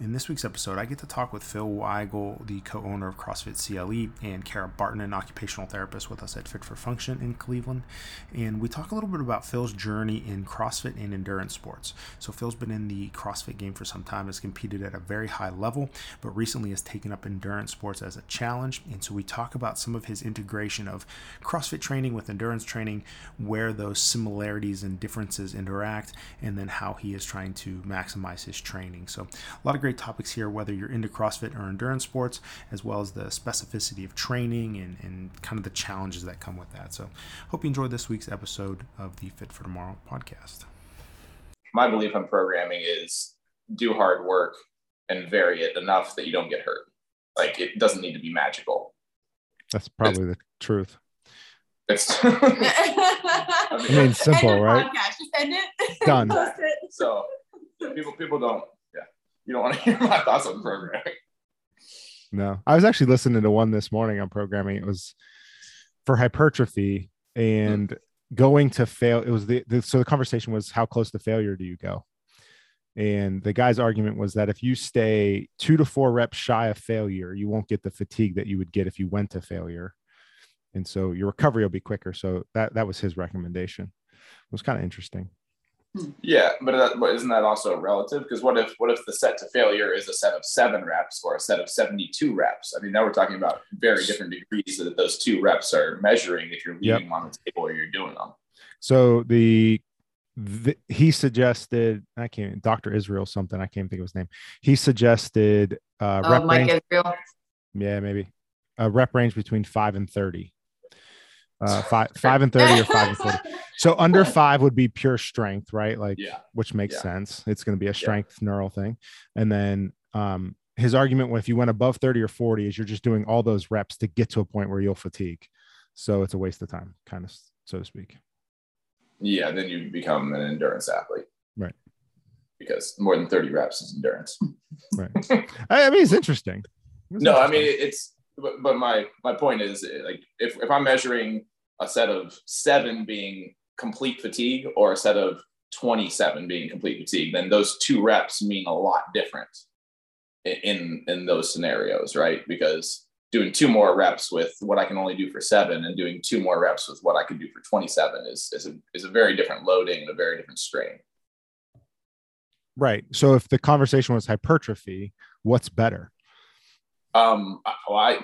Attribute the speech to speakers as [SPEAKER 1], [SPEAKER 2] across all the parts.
[SPEAKER 1] In this week's episode, I get to talk with Phil Weigel, the co owner of CrossFit CLE, and Kara Barton, an occupational therapist with us at Fit for Function in Cleveland. And we talk a little bit about Phil's journey in CrossFit and endurance sports. So, Phil's been in the CrossFit game for some time, has competed at a very high level, but recently has taken up endurance sports as a challenge. And so, we talk about some of his integration of CrossFit training with endurance training, where those similarities and differences interact, and then how he is trying to maximize his training. So, a lot of great topics here, whether you're into CrossFit or endurance sports, as well as the specificity of training and, and kind of the challenges that come with that. So, hope you enjoyed this week's episode of the Fit for Tomorrow podcast.
[SPEAKER 2] My belief on programming is do hard work and vary it enough that you don't get hurt. Like it doesn't need to be magical.
[SPEAKER 3] That's probably it's, the truth.
[SPEAKER 2] It's
[SPEAKER 3] I mean, simple, right?
[SPEAKER 4] Podcast. Just end it.
[SPEAKER 3] Done.
[SPEAKER 2] so people people don't you don't want to hear my thoughts on programming.
[SPEAKER 3] No, I was actually listening to one this morning on programming. It was for hypertrophy and mm-hmm. going to fail. It was the, the so the conversation was how close to failure do you go? And the guy's argument was that if you stay two to four reps shy of failure, you won't get the fatigue that you would get if you went to failure. And so your recovery will be quicker. So that that was his recommendation. It was kind of interesting.
[SPEAKER 2] Yeah, but, that, but isn't that also relative? Because what if what if the set to failure is a set of seven reps or a set of seventy two reps? I mean, now we're talking about very different degrees that those two reps are measuring if you're leaving yep. them on the table or you're doing them.
[SPEAKER 3] So the, the he suggested I can't Dr. Israel something I can't think of his name. He suggested uh,
[SPEAKER 4] oh, rep Mike range, Israel.
[SPEAKER 3] Yeah, maybe a rep range between five and thirty uh, five five and thirty or five and forty. So under five would be pure strength, right? Like,
[SPEAKER 2] yeah.
[SPEAKER 3] which makes
[SPEAKER 2] yeah.
[SPEAKER 3] sense. It's going to be a strength yeah. neural thing, and then um, his argument if you went above thirty or forty is you're just doing all those reps to get to a point where you'll fatigue. So it's a waste of time, kind of so to speak.
[SPEAKER 2] Yeah, then you become an endurance athlete,
[SPEAKER 3] right?
[SPEAKER 2] Because more than thirty reps is endurance,
[SPEAKER 3] right? I mean, it's interesting.
[SPEAKER 2] It's no, interesting. I mean it's but, but my my point is like if, if i'm measuring a set of seven being complete fatigue or a set of 27 being complete fatigue then those two reps mean a lot different in in those scenarios right? Because doing two more reps with what i can only do for seven and doing two more reps with what i could do for 27 is is a, is a very different loading and a very different strain.
[SPEAKER 3] Right. So if the conversation was hypertrophy what's better
[SPEAKER 2] um, I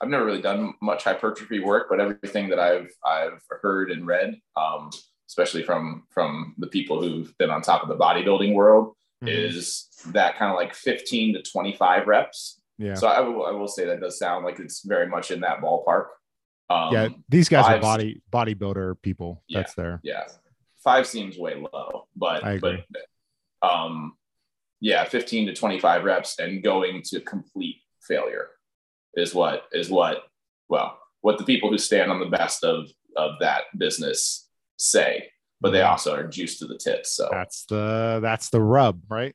[SPEAKER 2] I've never really done much hypertrophy work, but everything that I've I've heard and read, um, especially from from the people who've been on top of the bodybuilding world, mm-hmm. is that kind of like 15 to 25 reps.
[SPEAKER 3] Yeah.
[SPEAKER 2] So I will I will say that does sound like it's very much in that ballpark.
[SPEAKER 3] Um, yeah, these guys five, are body bodybuilder people.
[SPEAKER 2] Yeah,
[SPEAKER 3] That's there.
[SPEAKER 2] Yeah, five seems way low, but
[SPEAKER 3] I agree.
[SPEAKER 2] but um, yeah, 15 to 25 reps and going to complete failure is what is what well what the people who stand on the best of of that business say but they mm-hmm. also are juiced to the tits so.
[SPEAKER 3] That's the that's the rub right?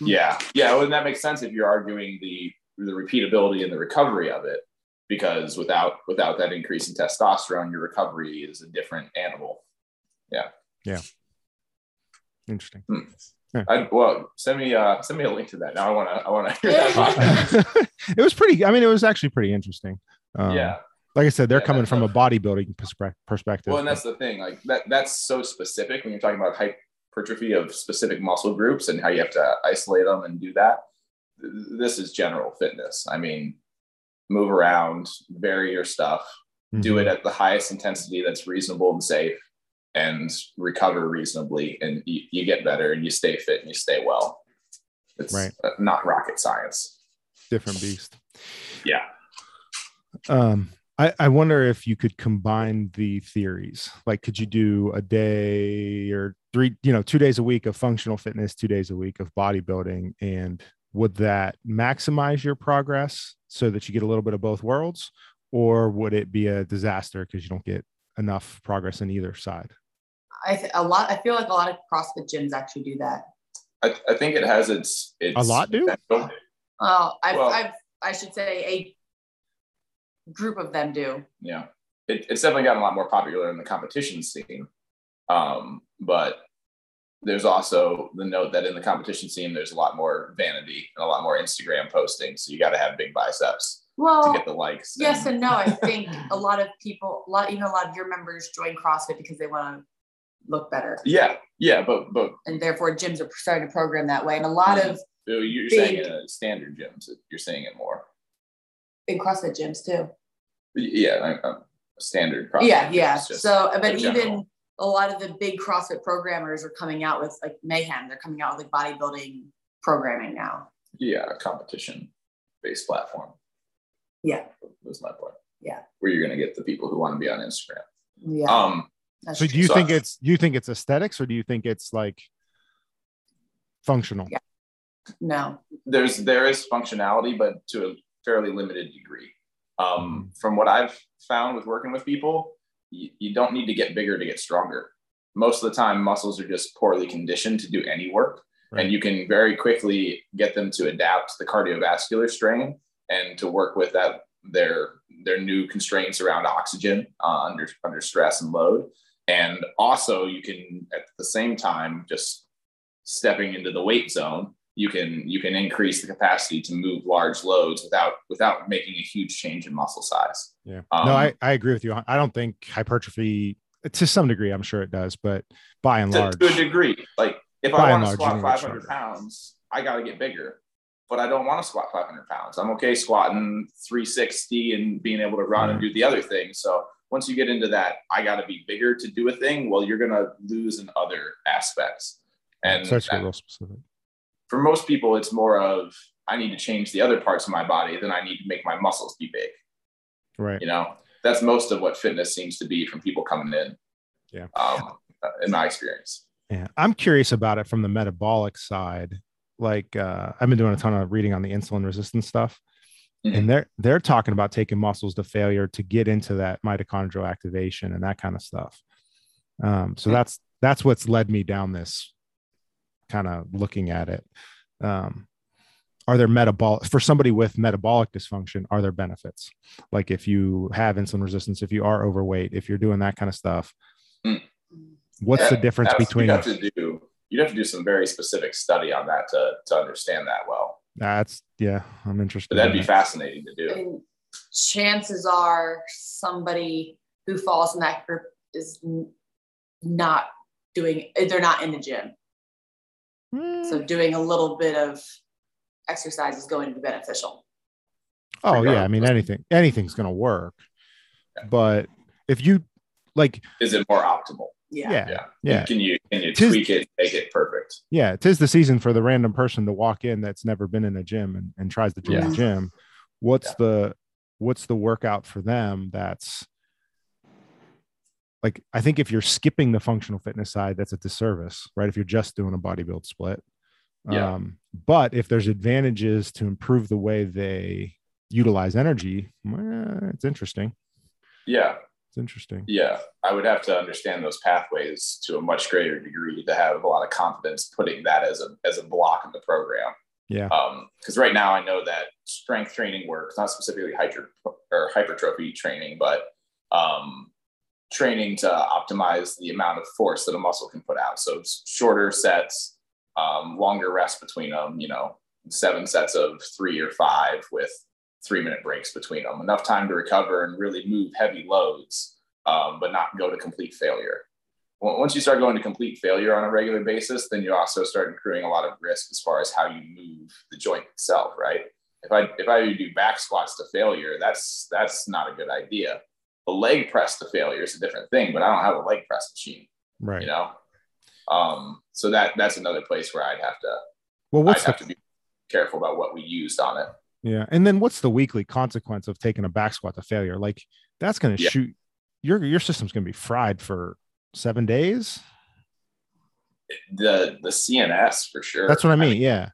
[SPEAKER 2] Yeah yeah well, and that makes sense if you're arguing the the repeatability and the recovery of it because without without that increase in testosterone your recovery is a different animal. Yeah.
[SPEAKER 3] Yeah. Interesting.
[SPEAKER 2] Hmm. I, well, send me uh send me a link to that. Now I want to I want to hear that.
[SPEAKER 3] it was pretty. I mean, it was actually pretty interesting.
[SPEAKER 2] Um, yeah.
[SPEAKER 3] Like I said, they're yeah, coming from a bodybuilding perspective.
[SPEAKER 2] Well, and that's the thing. Like that that's so specific when you're talking about hypertrophy of specific muscle groups and how you have to isolate them and do that. This is general fitness. I mean, move around, vary your stuff, mm-hmm. do it at the highest intensity that's reasonable and safe and recover reasonably and you, you get better and you stay fit and you stay well it's
[SPEAKER 3] right.
[SPEAKER 2] not rocket science
[SPEAKER 3] different beast
[SPEAKER 2] yeah
[SPEAKER 3] um I, I wonder if you could combine the theories. Like, could you do a day or three, you know, two days a week of functional fitness, two days a week of bodybuilding? And would that maximize your progress so that you get a little bit of both worlds? Or would it be a disaster because you don't get enough progress in either side?
[SPEAKER 4] I th- a lot. I feel like a lot of CrossFit gyms actually do that.
[SPEAKER 2] I, I think it has its, its
[SPEAKER 3] a lot do.
[SPEAKER 4] Oh, I've, well, I've I should say a group of them do.
[SPEAKER 2] Yeah, it, it's definitely gotten a lot more popular in the competition scene. Um, but there's also the note that in the competition scene, there's a lot more vanity and a lot more Instagram posting. So you got to have big biceps
[SPEAKER 4] well,
[SPEAKER 2] to get the likes.
[SPEAKER 4] Yes and, and no. I think a lot of people, a lot, even a lot of your members join CrossFit because they want to look better.
[SPEAKER 2] Yeah, yeah, but but
[SPEAKER 4] and therefore gyms are starting to program that way, and a lot of
[SPEAKER 2] you're big, saying in standard gyms, you're saying it more
[SPEAKER 4] in CrossFit gyms too.
[SPEAKER 2] Yeah, standard. CrossFit
[SPEAKER 4] yeah, yeah. So, uh, but even a lot of the big CrossFit programmers are coming out with like mayhem. They're coming out with like bodybuilding programming now.
[SPEAKER 2] Yeah, a competition based platform.
[SPEAKER 4] Yeah.
[SPEAKER 2] Was my point.
[SPEAKER 4] Yeah.
[SPEAKER 2] Where you're gonna get the people who want to be on Instagram.
[SPEAKER 4] Yeah.
[SPEAKER 2] Um
[SPEAKER 3] so do you so think it's you think it's aesthetics or do you think it's like functional?
[SPEAKER 4] Yeah. No.
[SPEAKER 2] There's there is functionality, but to a fairly limited degree. Um, from what I've found with working with people, you, you don't need to get bigger to get stronger. Most of the time, muscles are just poorly conditioned to do any work. Right. And you can very quickly get them to adapt the cardiovascular strain and to work with that their their new constraints around oxygen uh, under under stress and load. And also, you can at the same time just stepping into the weight zone you can you can increase the capacity to move large loads without without making a huge change in muscle size.
[SPEAKER 3] Yeah. Um, no, I, I agree with you. I don't think hypertrophy to some degree, I'm sure it does, but by and
[SPEAKER 2] to,
[SPEAKER 3] large,
[SPEAKER 2] to a degree, like if I want to squat 500 pounds, I got to get bigger, but I don't want to squat 500 pounds. I'm okay squatting 360 and being able to run and do the other thing. So once you get into that, I got to be bigger to do a thing. Well, you're going to lose in other aspects. And
[SPEAKER 3] so that's real specific
[SPEAKER 2] for most people, it's more of I need to change the other parts of my body than I need to make my muscles be big.
[SPEAKER 3] Right.
[SPEAKER 2] You know, that's most of what fitness seems to be from people coming in.
[SPEAKER 3] Yeah.
[SPEAKER 2] Um, in my experience.
[SPEAKER 3] Yeah. I'm curious about it from the metabolic side. Like uh, I've been doing a ton of reading on the insulin resistance stuff. Mm-hmm. And they're they're talking about taking muscles to failure to get into that mitochondrial activation and that kind of stuff. Um, so that's that's what's led me down this kind of looking at it. Um, are there metabolic for somebody with metabolic dysfunction? Are there benefits? Like if you have insulin resistance, if you are overweight, if you're doing that kind of stuff, mm. what's yeah, the difference between?
[SPEAKER 2] You have to do. You'd have to do some very specific study on that to to understand that well.
[SPEAKER 3] That's yeah, I'm interested.
[SPEAKER 2] But that'd in be that. fascinating to do.
[SPEAKER 4] And chances are somebody who falls in that group is not doing. They're not in the gym. So hmm. doing a little bit of exercise is going to be beneficial.
[SPEAKER 3] Oh yeah, I mean anything anything's going to work. Yeah. But if you like
[SPEAKER 2] is it more optimal?
[SPEAKER 4] Yeah.
[SPEAKER 3] Yeah. Yeah. yeah.
[SPEAKER 2] Can you can you tis, tweak it, make it perfect?
[SPEAKER 3] Yeah, tis the season for the random person to walk in that's never been in a gym and, and tries to join yeah. the gym. What's yeah. the what's the workout for them that's like I think if you're skipping the functional fitness side, that's a disservice, right? If you're just doing a bodybuild split.
[SPEAKER 2] Yeah.
[SPEAKER 3] Um, but if there's advantages to improve the way they utilize energy, well, it's interesting.
[SPEAKER 2] Yeah.
[SPEAKER 3] Interesting.
[SPEAKER 2] Yeah. I would have to understand those pathways to a much greater degree to have a lot of confidence putting that as a as a block in the program.
[SPEAKER 3] Yeah.
[SPEAKER 2] Um, because right now I know that strength training works, not specifically hyper or hypertrophy training, but um training to optimize the amount of force that a muscle can put out. So shorter sets, um, longer rest between them, you know, seven sets of three or five with three minute breaks between them, enough time to recover and really move heavy loads, um, but not go to complete failure. Once you start going to complete failure on a regular basis, then you also start accruing a lot of risk as far as how you move the joint itself, right? If I if I do back squats to failure, that's that's not a good idea the leg press to failure is a different thing, but I don't have a leg press machine.
[SPEAKER 3] Right.
[SPEAKER 2] You know? Um, so that that's another place where I'd have to
[SPEAKER 3] well what's
[SPEAKER 2] I'd the, have to be careful about what we used on it.
[SPEAKER 3] Yeah. And then what's the weekly consequence of taking a back squat to failure? Like that's gonna yeah. shoot your your system's gonna be fried for seven days.
[SPEAKER 2] The the CNS for sure.
[SPEAKER 3] That's what I mean. I mean yeah.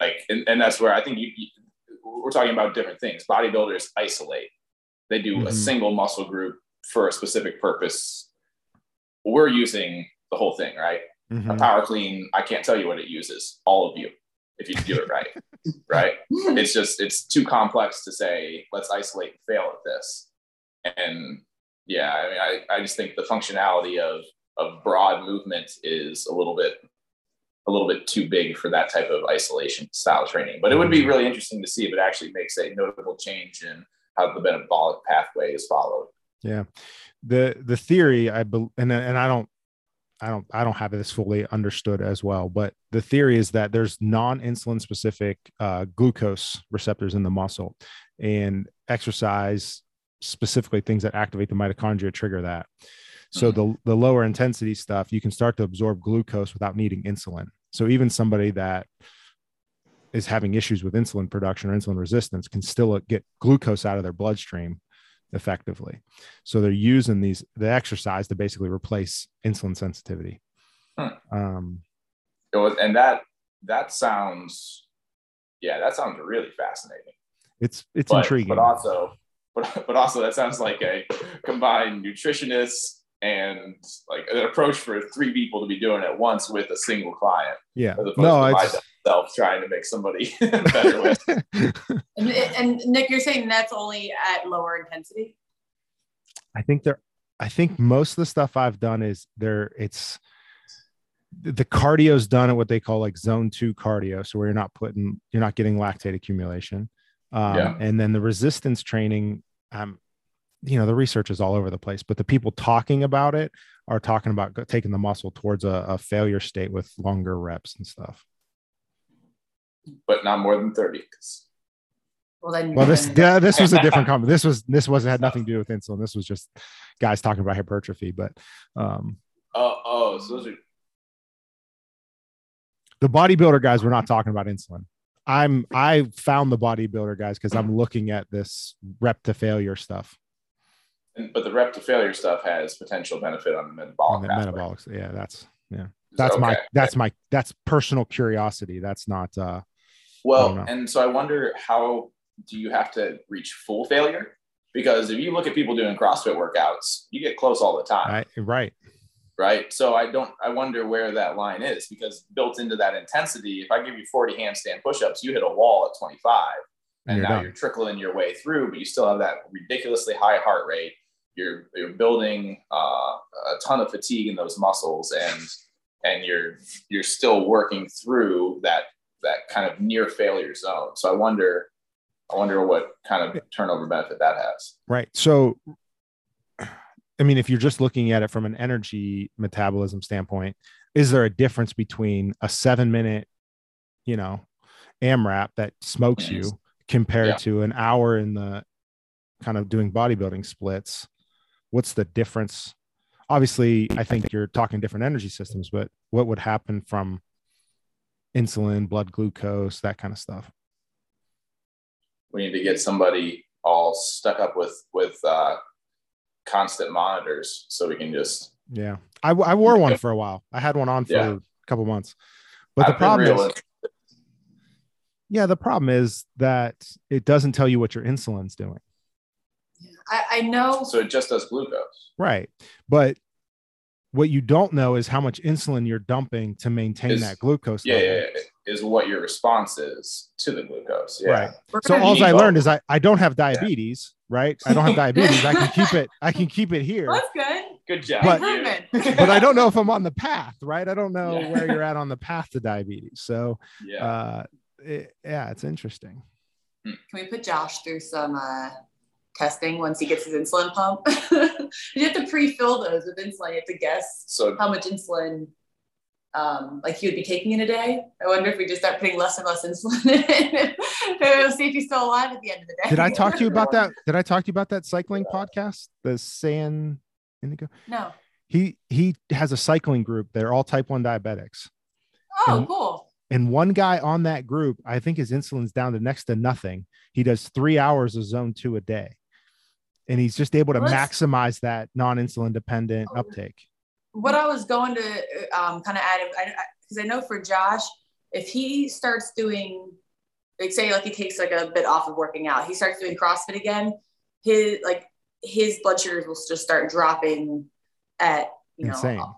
[SPEAKER 2] Like and, and that's where I think you, you we're talking about different things. Bodybuilders isolate they do mm-hmm. a single muscle group for a specific purpose. We're using the whole thing, right? Mm-hmm. A power clean, I can't tell you what it uses, all of you, if you do it right. right? It's just, it's too complex to say, let's isolate and fail at this. And yeah, I mean, I, I just think the functionality of, of broad movement is a little bit a little bit too big for that type of isolation style training. But it would be mm-hmm. really interesting to see if it actually makes a notable change in how the metabolic pathway is followed.
[SPEAKER 3] Yeah, the the theory I believe, and and I don't. I don't I don't have this fully understood as well, but the theory is that there's non-insulin specific uh, glucose receptors in the muscle, and exercise specifically things that activate the mitochondria trigger that. So mm-hmm. the the lower intensity stuff, you can start to absorb glucose without needing insulin. So even somebody that is having issues with insulin production or insulin resistance can still get glucose out of their bloodstream effectively. So they're using these the exercise to basically replace insulin sensitivity.
[SPEAKER 2] Hmm. Um, was, and that that sounds, yeah, that sounds really fascinating.
[SPEAKER 3] It's it's
[SPEAKER 2] but,
[SPEAKER 3] intriguing,
[SPEAKER 2] but also, but but also that sounds like a combined nutritionist and like an approach for three people to be doing it once with a single client.
[SPEAKER 3] Yeah. no, it's
[SPEAKER 2] myself trying to make somebody better with.
[SPEAKER 4] and, and Nick, you're saying that's only at lower intensity?
[SPEAKER 3] I think there I think most of the stuff I've done is there it's the cardio's done at what they call like zone two cardio. So where you're not putting you're not getting lactate accumulation. Um, yeah. and then the resistance training, um, you know the research is all over the place but the people talking about it are talking about taking the muscle towards a, a failure state with longer reps and stuff
[SPEAKER 2] but not more than 30
[SPEAKER 4] well then
[SPEAKER 3] well this yeah, this was a different comment this was this wasn't had nothing to do with insulin this was just guys talking about hypertrophy but um
[SPEAKER 2] oh oh so those are
[SPEAKER 3] the bodybuilder guys were not talking about insulin i'm i found the bodybuilder guys because i'm looking at this rep to failure stuff
[SPEAKER 2] and, but the rep to failure stuff has potential benefit on the metabolic. On the
[SPEAKER 3] metabolics, yeah, that's yeah, that's okay. my that's my that's personal curiosity. That's not. uh
[SPEAKER 2] Well, and so I wonder how do you have to reach full failure? Because if you look at people doing CrossFit workouts, you get close all the time.
[SPEAKER 3] I, right.
[SPEAKER 2] Right. So I don't. I wonder where that line is because built into that intensity, if I give you 40 handstand push-ups, you hit a wall at 25 and, you're now done. you're trickling your way through, but you still have that ridiculously high heart rate you're you're building uh, a ton of fatigue in those muscles and and you're you're still working through that that kind of near failure zone. So i wonder i wonder what kind of turnover benefit that has.
[SPEAKER 3] Right. So i mean if you're just looking at it from an energy metabolism standpoint is there a difference between a seven minute you know amrap that smokes you mm-hmm. compared yeah. to an hour in the kind of doing bodybuilding splits? What's the difference? Obviously i think you're talking different energy systems but what would happen from insulin blood glucose that kind of stuff
[SPEAKER 2] we need to get somebody all stuck up with with uh, constant monitors so we can just
[SPEAKER 3] yeah i, I wore one for a while i had one on for yeah. a couple months but I've the problem is yeah the problem is that it doesn't tell you what your insulin's doing
[SPEAKER 4] I, I know.
[SPEAKER 2] So it just does glucose.
[SPEAKER 3] Right. But what you don't know is how much insulin you're dumping to maintain is, that glucose
[SPEAKER 2] yeah, yeah, yeah, is what your response is to the glucose yeah.
[SPEAKER 3] Right. So all i learned is I, I don't have diabetes yeah. right? I don't have diabetes. I can keep it i can keep it here.
[SPEAKER 4] That's good.
[SPEAKER 2] Good job.
[SPEAKER 3] But, but i don't know if i'm on the path right? I don't know yeah. where you're at on the path to diabetes. So yeah. uh, it, yeah it's interesting.
[SPEAKER 4] Can we put josh through some uh testing once he gets his insulin pump. you have to pre-fill those with insulin. You have to guess so, how much insulin um, like he would be taking in a day. I wonder if we just start putting less and less insulin in. we'll see if he's still alive at the end of the day.
[SPEAKER 3] Did I talk to you about that? Did I talk to you about that cycling podcast? The San Indigo?
[SPEAKER 4] No.
[SPEAKER 3] He he has a cycling group. They're all type one diabetics.
[SPEAKER 4] Oh, and, cool.
[SPEAKER 3] And one guy on that group, I think his insulin's down to next to nothing. He does three hours of zone two a day and he's just able to maximize that non-insulin dependent oh. uptake.
[SPEAKER 4] What I was going to um, kind of add, because I, I, I know for Josh, if he starts doing, like say, like he takes like a bit off of working out, he starts doing CrossFit again, his like his blood sugars will just start dropping at you insane. know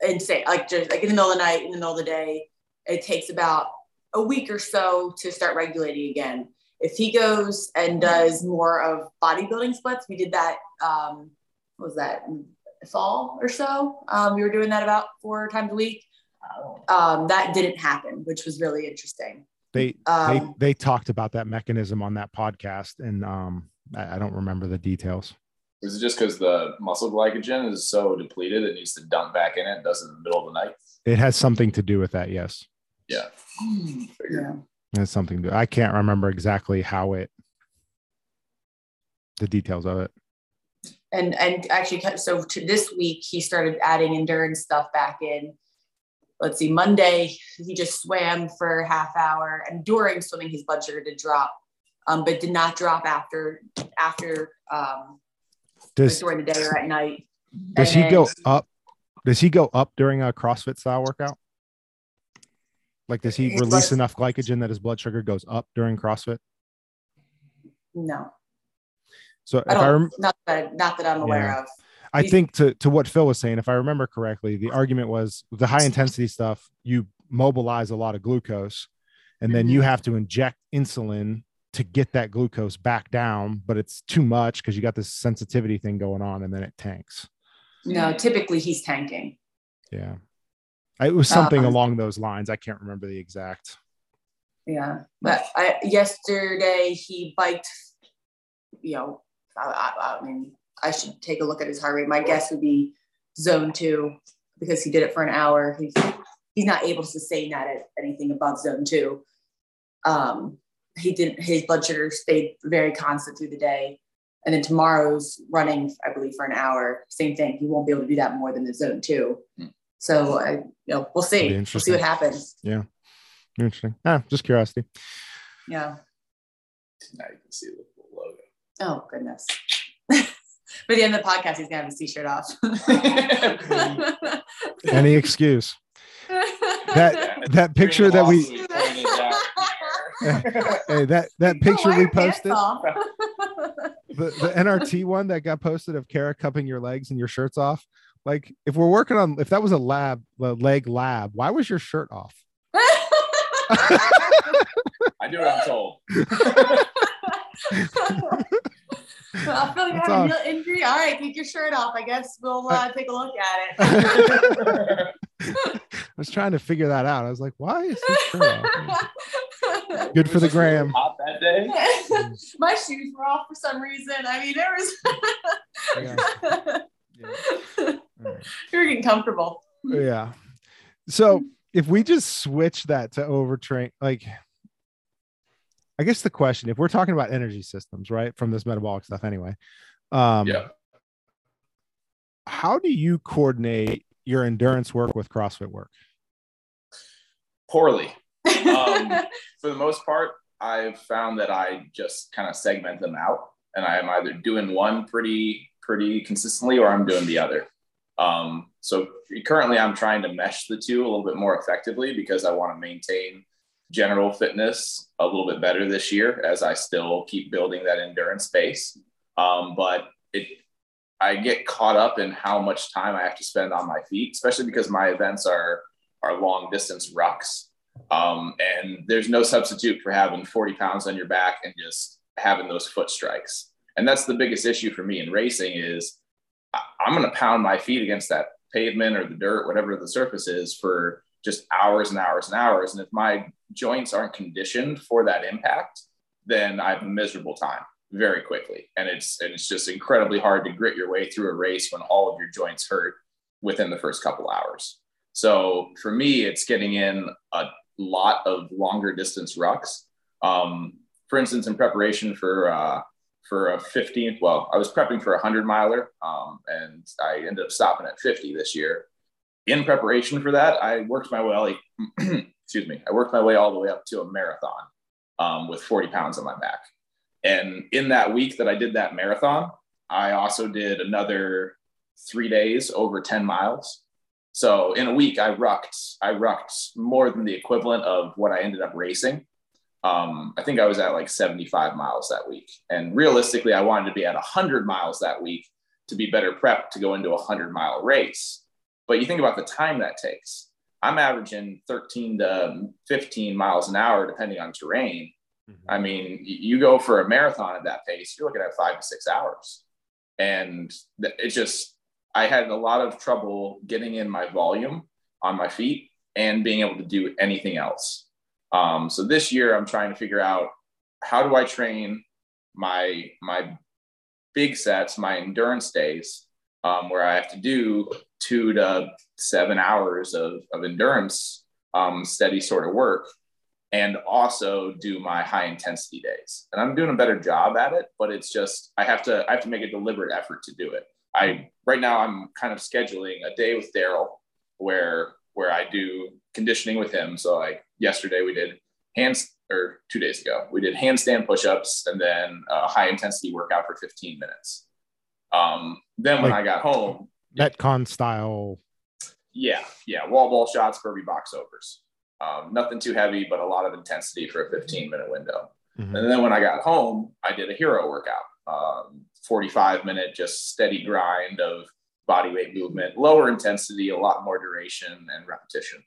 [SPEAKER 4] insane, like just like in the middle of the night, in the middle of the day. It takes about a week or so to start regulating again if he goes and does more of bodybuilding splits, we did that. Um, was that fall or so? Um, we were doing that about four times a week. um, that didn't happen, which was really interesting.
[SPEAKER 3] They
[SPEAKER 4] Um,
[SPEAKER 3] they they talked about that mechanism on that podcast, and um, I, I don't remember the details.
[SPEAKER 2] Is it just because the muscle glycogen is so depleted it needs to dump back in it? Does it in the middle of the night?
[SPEAKER 3] It has something to do with that. Yes,
[SPEAKER 2] Yeah.
[SPEAKER 4] Yeah.
[SPEAKER 3] It has something. I can't remember exactly how it, the details of it.
[SPEAKER 4] and and actually so to this week he started adding endurance stuff back in let's see monday he just swam for a half hour and during swimming his blood sugar did drop um, but did not drop after after um,
[SPEAKER 3] Does
[SPEAKER 4] during the day or at night
[SPEAKER 3] does
[SPEAKER 4] and
[SPEAKER 3] he
[SPEAKER 4] then-
[SPEAKER 3] go up? Does he go up during a CrossFit style workout? Like, does he release enough glycogen that his blood sugar goes up during CrossFit?
[SPEAKER 4] no
[SPEAKER 3] So if
[SPEAKER 4] i
[SPEAKER 3] I,
[SPEAKER 4] don't
[SPEAKER 3] rem-
[SPEAKER 4] not that not that i'm aware
[SPEAKER 3] Yeah.
[SPEAKER 4] of
[SPEAKER 3] I think to to what Phil was saying, if I remember correctly, the argument was the high intensity stuff. You mobilize a lot of glucose, and then
[SPEAKER 4] Mm-hmm.
[SPEAKER 3] you have to inject insulin to get that glucose back down, but it's too much because you got this sensitivity thing going on, and then it tanks.
[SPEAKER 4] no typically he's tanking
[SPEAKER 3] Yeah, it was something
[SPEAKER 4] Um,
[SPEAKER 3] along those lines. I can't remember the exact.
[SPEAKER 4] Yeah, but I yesterday he biked. You know, I, I, I mean, I should take a look at his heart rate. My guess would be zone two because he did it for an hour. He's he's not able to sustain that at anything above zone two. Um, he didn't. his blood sugar stayed very constant through the day, and then tomorrow's running, I believe, for an hour. Same thing. He won't be able to do that more than the zone two.
[SPEAKER 2] Hmm.
[SPEAKER 4] So I, you know, we'll see. We'll see what happens. Yeah.
[SPEAKER 3] Interesting. Ah, just curiosity.
[SPEAKER 4] Yeah.
[SPEAKER 2] Now you can see the logo.
[SPEAKER 4] Oh goodness. By the end of the podcast, he's gonna have his t-shirt off.
[SPEAKER 3] Any excuse. That that picture that we hey that that picture we posted the, the NRT one that got posted of Kara cupping your legs and your shirts off. Like if we're working on if that was a lab, a leg lab, why was your shirt off?
[SPEAKER 2] I do what I'm told.
[SPEAKER 4] I feel like
[SPEAKER 3] That's
[SPEAKER 4] I have a
[SPEAKER 3] off.
[SPEAKER 4] heel injury. All right, take your shirt off. I guess we'll uh, take a look at it.
[SPEAKER 3] I was trying to figure that out. I was like, why is his shirt off? Good for the gram.
[SPEAKER 2] Hot that day.
[SPEAKER 4] My shoes were off for some reason. I mean, there was.
[SPEAKER 3] Yeah. Yeah. All right.
[SPEAKER 4] we were getting comfortable.
[SPEAKER 3] Yeah. So if we just switch that to overtrain, like, I guess the question, if we're talking about energy systems, right, from this metabolic stuff anyway, um,
[SPEAKER 2] Yeah.
[SPEAKER 3] how do you coordinate your endurance work with CrossFit work?
[SPEAKER 2] Poorly. Um, For the most part, I've found that I just kind of segment them out and I'm either doing one pretty, pretty consistently or I'm doing the other. Um, so currently I'm trying to mesh the two a little bit more effectively because I want to maintain general fitness a little bit better this year as I still keep building that endurance base. Um, but it, I get caught up in how much time I have to spend on my feet, especially because my events are are long distance rucks. Um, and there's no substitute for having 40 pounds on your back and just having those foot strikes. And that's the biggest issue for me in racing is I'm going to pound my feet against that pavement or the dirt, whatever the surface is for just hours and hours and hours. And if my joints aren't conditioned for that impact, then I have a miserable time very quickly. And it's, and it's just incredibly hard to grit your way through a race when all of your joints hurt within the first couple hours. So for me, it's getting in a lot of longer distance rucks. Um, for instance, in preparation for uh, for a 15th, well, I was prepping for a 100 miler, um, and I ended up stopping at 50 this year. In preparation for that, I worked my way, excuse me, I worked my way all the way up to a marathon um, with 40 pounds on my back. And in that week that I did that marathon, I also did another three days over 10 miles. So in a week, I rucked, I rucked more than the equivalent of what I ended up racing. Um, I think I was at like 75 miles that week. And realistically, I wanted to be at 100 miles that week to be better prepped to go into a 100 mile race. But you think about the time that takes. I'm averaging 13 to 15 miles an hour, depending on terrain. I mean, you go for a marathon at that pace, you're looking at five to six hours. And it just, I had a lot of trouble getting in my volume on my feet and being able to do anything else. Um, so this year, I'm trying to figure out how do I train my my big sets, my endurance days, um, where I have to do two to seven hours of, of endurance, um, steady sort of work, and also do my high intensity days. And I'm doing a better job at it, but it's just I have to I have to make a deliberate effort to do it. I right now I'm kind of scheduling a day with Daryl where where I do conditioning with him. So like yesterday we did hands or two days ago we did handstand push-ups and then a high intensity workout for 15 minutes. Um, then when
[SPEAKER 3] Like-
[SPEAKER 2] I got home,
[SPEAKER 3] Metcon style.
[SPEAKER 2] yeah, yeah, wall ball shots, burpee box overs. Um, nothing too heavy, but a lot of intensity for a 15 minute window.
[SPEAKER 3] Mhm.
[SPEAKER 2] And then when I got home, I did a hero workout, um, 45 minute, just steady grind of body weight movement, lower intensity, a lot more duration and repetition.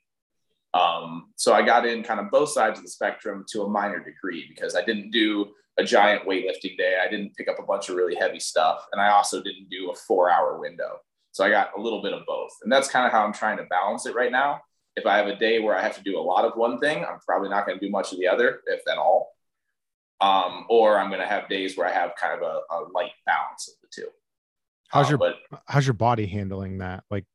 [SPEAKER 2] Um, so I got in kind of both sides of the spectrum to a minor degree because I didn't do a giant weightlifting day. I didn't pick up a bunch of really heavy stuff. And I also didn't do a four hour window. So I got a little bit of both. And that's kind of how I'm trying to balance it right now. If I have a day where I have to do a lot of one thing, I'm probably not going to do much of the other, if at all. Um, or I'm going to have days where I have kind of a, a light balance of the two.
[SPEAKER 3] How's
[SPEAKER 2] Uh,
[SPEAKER 3] your
[SPEAKER 2] but
[SPEAKER 3] how's your body handling that? Like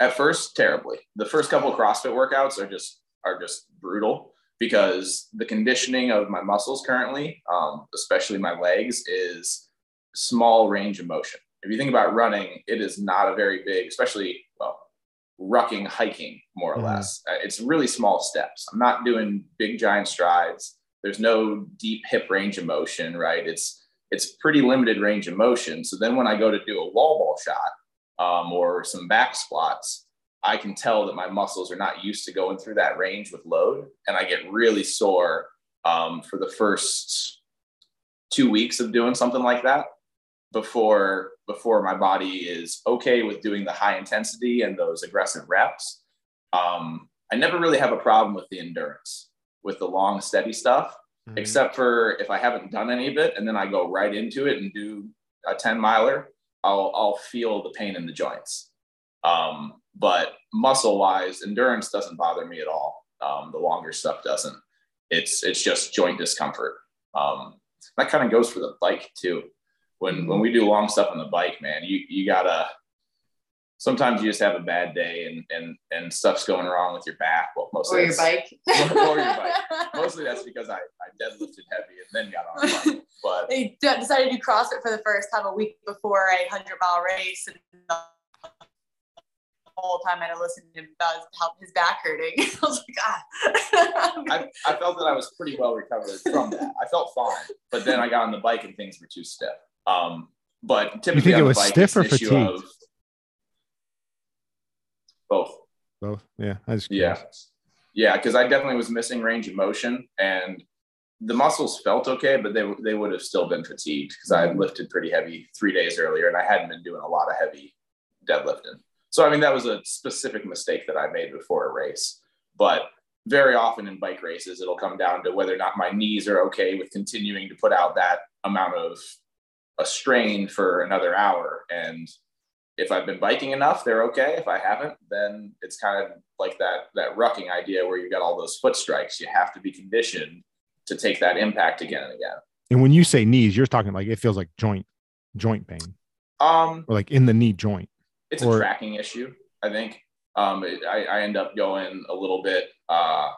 [SPEAKER 2] at first terribly the first couple of crossfit workouts are just are just brutal because the conditioning of my muscles currently um, especially my legs is small range of motion if you think about running it is not a very big especially rucking hiking more or
[SPEAKER 3] Mhm.
[SPEAKER 2] less Uh, it's really small steps i'm not doing big giant strides there's no deep hip range of motion right it's it's pretty limited range of motion so then when i go to do a wall ball shot um, or some back squats, I can tell that my muscles are not used to going through that range with load. And I get really sore um, for the first two weeks of doing something like that before before my body is okay with doing the high intensity and those aggressive reps. Um, I never really have a problem with the endurance, with the long, steady stuff
[SPEAKER 3] Mhm.
[SPEAKER 2] except for if I haven't done any of it and then I go right into it and do a 10 miler, I'll, I'll feel the pain in the joints. Um, but muscle wise, endurance doesn't bother me at all. Um, the longer stuff doesn't. It's, it's just joint discomfort. Um, that kind of goes for the bike too. When, when we do long stuff on the bike, man, you, you gotta, sometimes you just have a bad day and, and, and stuff's going wrong with your back. Well, mostly
[SPEAKER 4] or your
[SPEAKER 2] that's-
[SPEAKER 4] bike.
[SPEAKER 2] Or your bike. mostly that's because I, I deadlifted heavy and then got on a bike. But
[SPEAKER 4] They decided to do CrossFit for the first time a week before a hundred mile race, and the whole time I had to listen to him about his, his back hurting. I was like, ah.
[SPEAKER 2] I, I felt that I was pretty well recovered from that. I felt fine, but then I got on the bike and things were too stiff. Um, but typically
[SPEAKER 3] you
[SPEAKER 2] think
[SPEAKER 3] it was stiff or fatigued?
[SPEAKER 2] of Both.
[SPEAKER 3] both. Yeah. I just
[SPEAKER 2] Yeah. Yeah, because I definitely was missing range of motion and the muscles felt okay, but they they would have still been fatigued because I had lifted pretty heavy three days earlier and I hadn't been doing a lot of heavy deadlifting. So I mean that was a specific mistake that I made before a race. But very often in bike races, it'll come down to whether or not my knees are okay with continuing to put out that amount of a strain for another hour. And if I've been biking enough, they're okay. If I haven't, then it's kind of like that that rucking idea where you got all those foot strikes. You have to be conditioned to take that impact again and again.
[SPEAKER 3] And when you say knees, you're talking like it feels like joint joint pain
[SPEAKER 2] Um,
[SPEAKER 3] or like in the knee joint.
[SPEAKER 2] it's
[SPEAKER 3] Or-
[SPEAKER 2] a tracking issue, I think. Um, it, I, I end up going a little bit. Uh,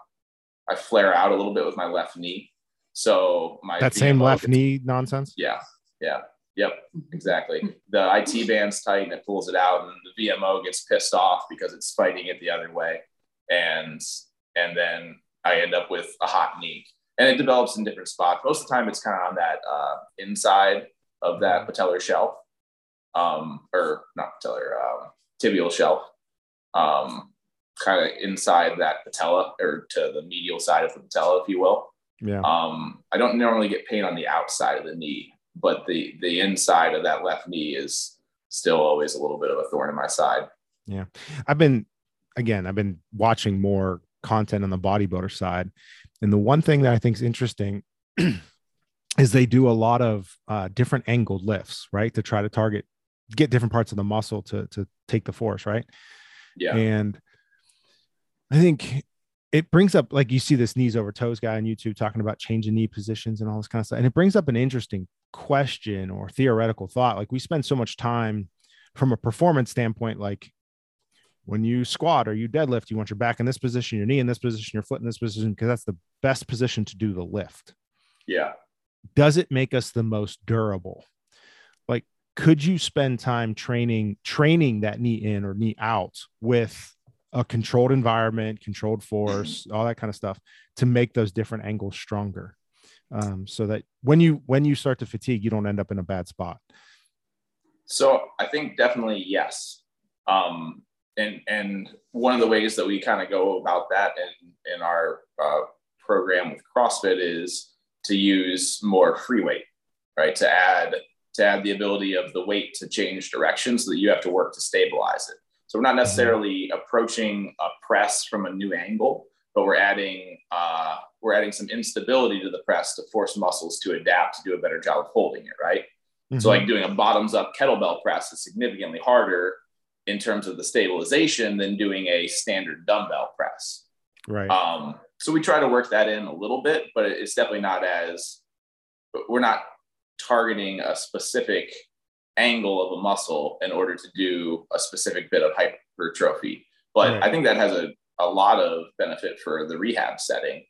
[SPEAKER 2] I flare out a little bit with my left knee, so my
[SPEAKER 3] That same left
[SPEAKER 2] gets-
[SPEAKER 3] knee nonsense.
[SPEAKER 2] Yeah, yeah, yep, exactly. The IT band's tight and it pulls it out, and the VMO gets pissed off because it's fighting it the other way, and and then I end up with a hot knee, and it develops in different spots. Most of the time, it's kind of on that uh, inside of that patellar shelf, um, or not patellar, um, tibial shelf, um, kind of inside that patella or to the medial side of the patella, if you will.
[SPEAKER 3] Yeah.
[SPEAKER 2] Um, I don't normally get pain on the outside of the knee, but the the inside of that left knee is still always a little bit of a thorn in my side. Yeah.
[SPEAKER 3] I've been again, I've been watching more content on the bodybuilder side. And the one thing that I think is interesting is they do a lot of uh, different angled lifts, right? To try to target, get different parts of the muscle to to take the force, right?
[SPEAKER 2] Yeah.
[SPEAKER 3] And I think it brings up like you see this knees over toes guy on YouTube talking about changing knee positions and all this kind of stuff. And it brings up an interesting question or theoretical thought. Like we spend so much time from a performance standpoint, like when you squat or you deadlift, you want your back in this position, your knee in this position, your foot in this position, because that's the best position to do the lift.
[SPEAKER 2] Yeah.
[SPEAKER 3] Does it make us the most durable? Like, could you spend time training training that knee in or knee out with a controlled environment, controlled force, all that kind of stuff to make those different angles stronger? Um, so that when you when you start to fatigue, you don't end up in a bad spot.
[SPEAKER 2] So I think definitely yes. Um, and and one of the ways that we kind of go about that in in our uh, program with CrossFit is to use more free weight, right? To add to add the ability of the weight to change direction so that you have to work to stabilize it. So we're not necessarily approaching a press from a new angle, but we're adding uh, we're adding some instability to the press to force muscles to adapt to do a better job of holding it, right? Mm-hmm. So like doing a bottoms up kettlebell press is significantly harder in terms of the stabilization than doing a standard dumbbell press.
[SPEAKER 3] Right.
[SPEAKER 2] Um, so we try to work that in a little bit, but it's definitely not as we're not targeting a specific angle of a muscle in order to do a specific bit of hypertrophy. But right. I think that has a, a lot of benefit for the rehab setting.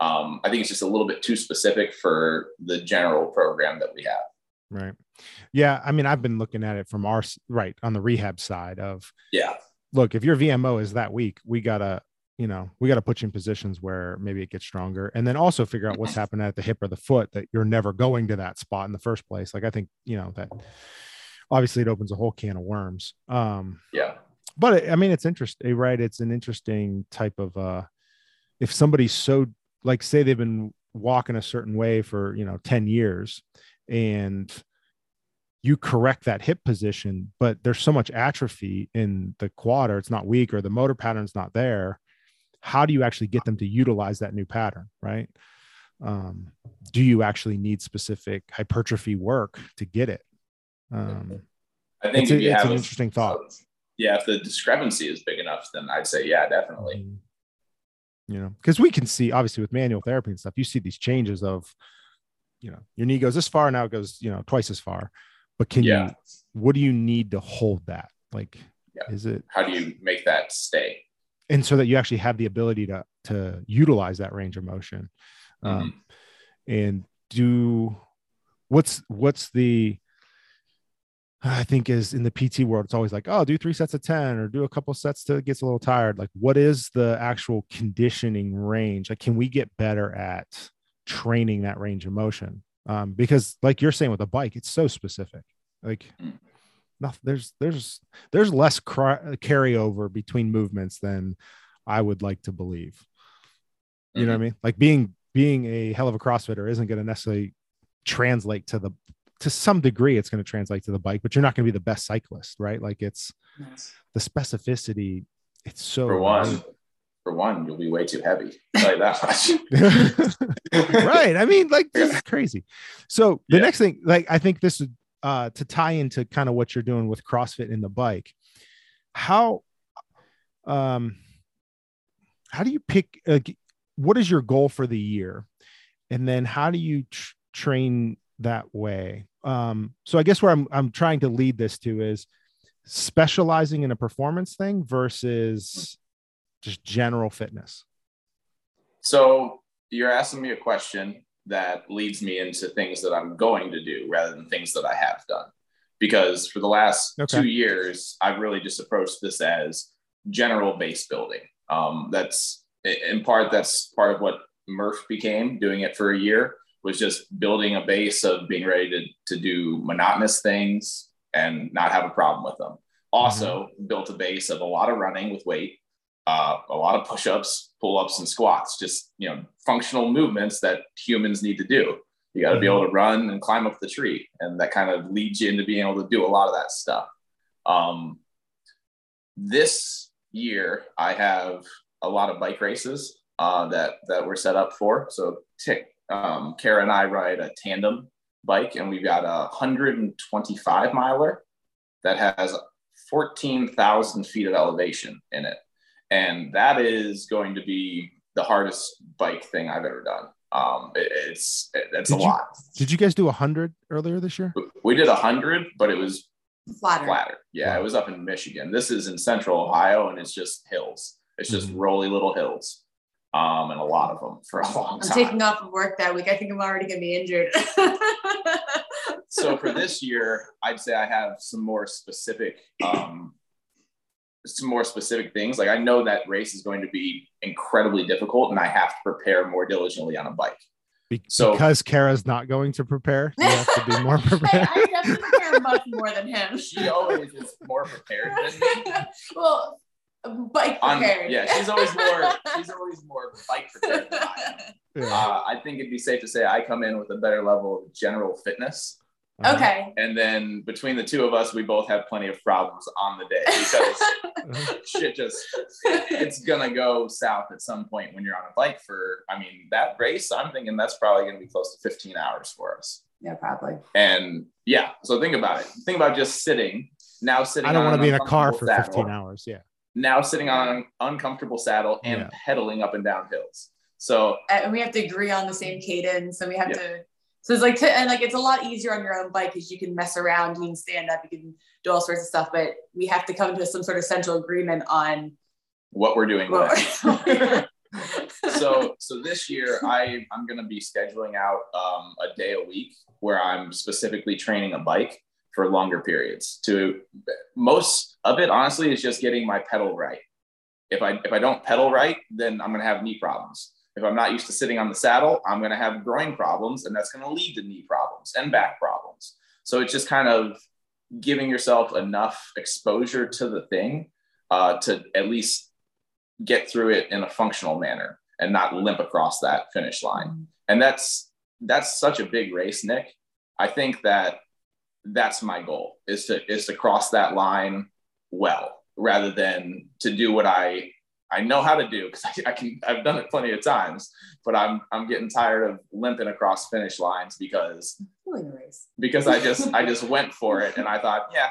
[SPEAKER 2] Um, I think it's just a little bit too specific for the general program that we have.
[SPEAKER 3] Right. Yeah. I mean, I've been looking at it from our right on the rehab side of,
[SPEAKER 2] yeah,
[SPEAKER 3] look, if your VMO is that weak, we got to, you know, we got to put you in positions where maybe it gets stronger and then also figure out what's happening at the hip or the foot that you're never going to that spot in the first place. Like, I think, you know, that obviously it opens a whole can of worms. Um,
[SPEAKER 2] yeah.
[SPEAKER 3] But I mean, it's interesting, right? It's an interesting type of, uh, if somebody's so, like, say they've been walking a certain way for, you know, 10 years and you correct that hip position, but there's so much atrophy in the quad or it's not weak or the motor pattern's not there. How do you actually get them to utilize that new pattern? Right. Um, do you actually need specific hypertrophy work to get it? Um,
[SPEAKER 2] I think
[SPEAKER 3] it's, a,
[SPEAKER 2] it's
[SPEAKER 3] an interesting thought.
[SPEAKER 2] Yeah, if the discrepancy is big enough, then I'd say yeah, definitely.
[SPEAKER 3] Mm-hmm. You know, because we can see obviously with manual therapy and stuff, you see these changes of you know your knee goes this far now it goes you know twice as far but can yeah. you what do you need to hold that like yeah. is it
[SPEAKER 2] how do you make that stay
[SPEAKER 3] and so that you actually have the ability to to utilize that range of motion mm-hmm. um, and do what's what's the I think is in the PT world, it's always like, oh, do three sets of 10 or do a couple sets till it gets a little tired. Like, what is the actual conditioning range? Like, can we get better at training that range of motion um, because like you're saying with a bike it's so specific like mm. nothing, there's there's there's less cry, carryover between movements than i would like to believe you mm-hmm. know what i mm-hmm. mean like being being a hell of a crossfitter isn't going to necessarily translate to the to some degree it's going to translate to the bike but you're not going to be the best cyclist right like it's yes. the specificity it's so
[SPEAKER 2] for one for one, you'll be way too heavy. Like that much.
[SPEAKER 3] right. I mean, like this is crazy. So the yeah. next thing, like I think this is uh to tie into kind of what you're doing with CrossFit in the bike. How um how do you pick uh, what is your goal for the year? And then how do you tr- train that way? Um so I guess where I'm I'm trying to lead this to is specializing in a performance thing versus just general fitness?
[SPEAKER 2] So you're asking me a question that leads me into things that I'm going to do rather than things that I have done. Because for the last okay. two years, I've really just approached this as general base building. Um, that's in part that's part of what Murph became. Doing it for a year was just building a base of being ready to to do monotonous things and not have a problem with them. Also, mm-hmm. built a base of a lot of running with weight, uh, a lot of push-ups, pull-ups, and squats. Just you know, functional movements that humans need to do. You got to mm-hmm. be able to run and climb up the tree, and that kind of leads you into being able to do a lot of that stuff. Um, this year, I have a lot of bike races uh, that that we're set up for. So, Tick, um, Kara and I ride a tandem bike, and we've got a 125 miler that has 14,000 feet of elevation in it and that is going to be the hardest bike thing I've ever done. Um, it, it's it, it's
[SPEAKER 3] Did
[SPEAKER 2] a
[SPEAKER 3] you-
[SPEAKER 2] lot.
[SPEAKER 3] Did you guys do a hundred earlier this year?
[SPEAKER 2] We did a hundred, but it was
[SPEAKER 4] Flatter.
[SPEAKER 2] flatter. Yeah,
[SPEAKER 3] Wow.
[SPEAKER 2] it was up in Michigan. This is in central Ohio, and it's just hills. It's just
[SPEAKER 3] Mhm.
[SPEAKER 2] rolly little hills, um, and a lot of them for a long
[SPEAKER 4] I'm
[SPEAKER 2] time.
[SPEAKER 4] taking off of work that week. I think I'm already gonna be injured.
[SPEAKER 2] so for this year, I'd say I have some more specific, um, some more specific things. Like I know that race is going to be incredibly difficult, and I have to prepare more diligently on a bike.
[SPEAKER 3] Be-
[SPEAKER 2] So-
[SPEAKER 3] because Kara's not going to prepare, you have to be more
[SPEAKER 4] I,
[SPEAKER 3] prepared.
[SPEAKER 4] I definitely prepare much more than him.
[SPEAKER 2] She always is more prepared than me.
[SPEAKER 4] well, bike
[SPEAKER 2] On,
[SPEAKER 4] prepared.
[SPEAKER 2] yeah, she's always more. She's always more bike prepared than I am.
[SPEAKER 3] Yeah.
[SPEAKER 2] Uh, I think it'd be safe to say I come in with a better level of general fitness.
[SPEAKER 3] Uh-huh.
[SPEAKER 4] okay.
[SPEAKER 2] And then between the two of us, we both have plenty of problems on the day because shit just it's gonna go south at some point when you're on a bike for I mean that race, I'm thinking that's probably gonna be close to 15 hours for us.
[SPEAKER 4] yeah, probably.
[SPEAKER 2] And yeah, so think about it. Think about just sitting now sitting
[SPEAKER 3] I don't want to be in a car for 15
[SPEAKER 2] saddle,
[SPEAKER 3] hours. Yeah.
[SPEAKER 2] Now sitting on an uncomfortable saddle and
[SPEAKER 3] Yeah.
[SPEAKER 2] pedaling up and down hills. So
[SPEAKER 4] and we have to agree on the same cadence and we have
[SPEAKER 2] Yeah.
[SPEAKER 4] to so it's like to, and like it's a lot easier on your own bike because you can mess around you can stand up you can do all sorts of stuff but we have to come to some sort of central agreement on
[SPEAKER 2] what we're doing
[SPEAKER 4] what
[SPEAKER 2] when. so so this year I I'm gonna be scheduling out um, a day a week where I'm specifically training a bike for longer periods. To most of it, honestly, is just getting my pedal right. If I if I don't pedal right, then I'm gonna have knee problems. If I'm not used to sitting on the saddle, I'm gonna have groin problems, and that's gonna lead to knee problems and back problems. So it's just kind of giving yourself enough exposure to the thing uh, to at least get through it in a functional manner and not limp across that finish line. And that's that's such a big race, Nick. I think that that's my goal is to is to cross that line well rather than to do what I I know how to do because I, I can I've done it plenty of times, but I'm I'm getting tired of limping across finish lines because
[SPEAKER 4] Pulling a race.
[SPEAKER 2] because I just I just went for it and I thought, yeah,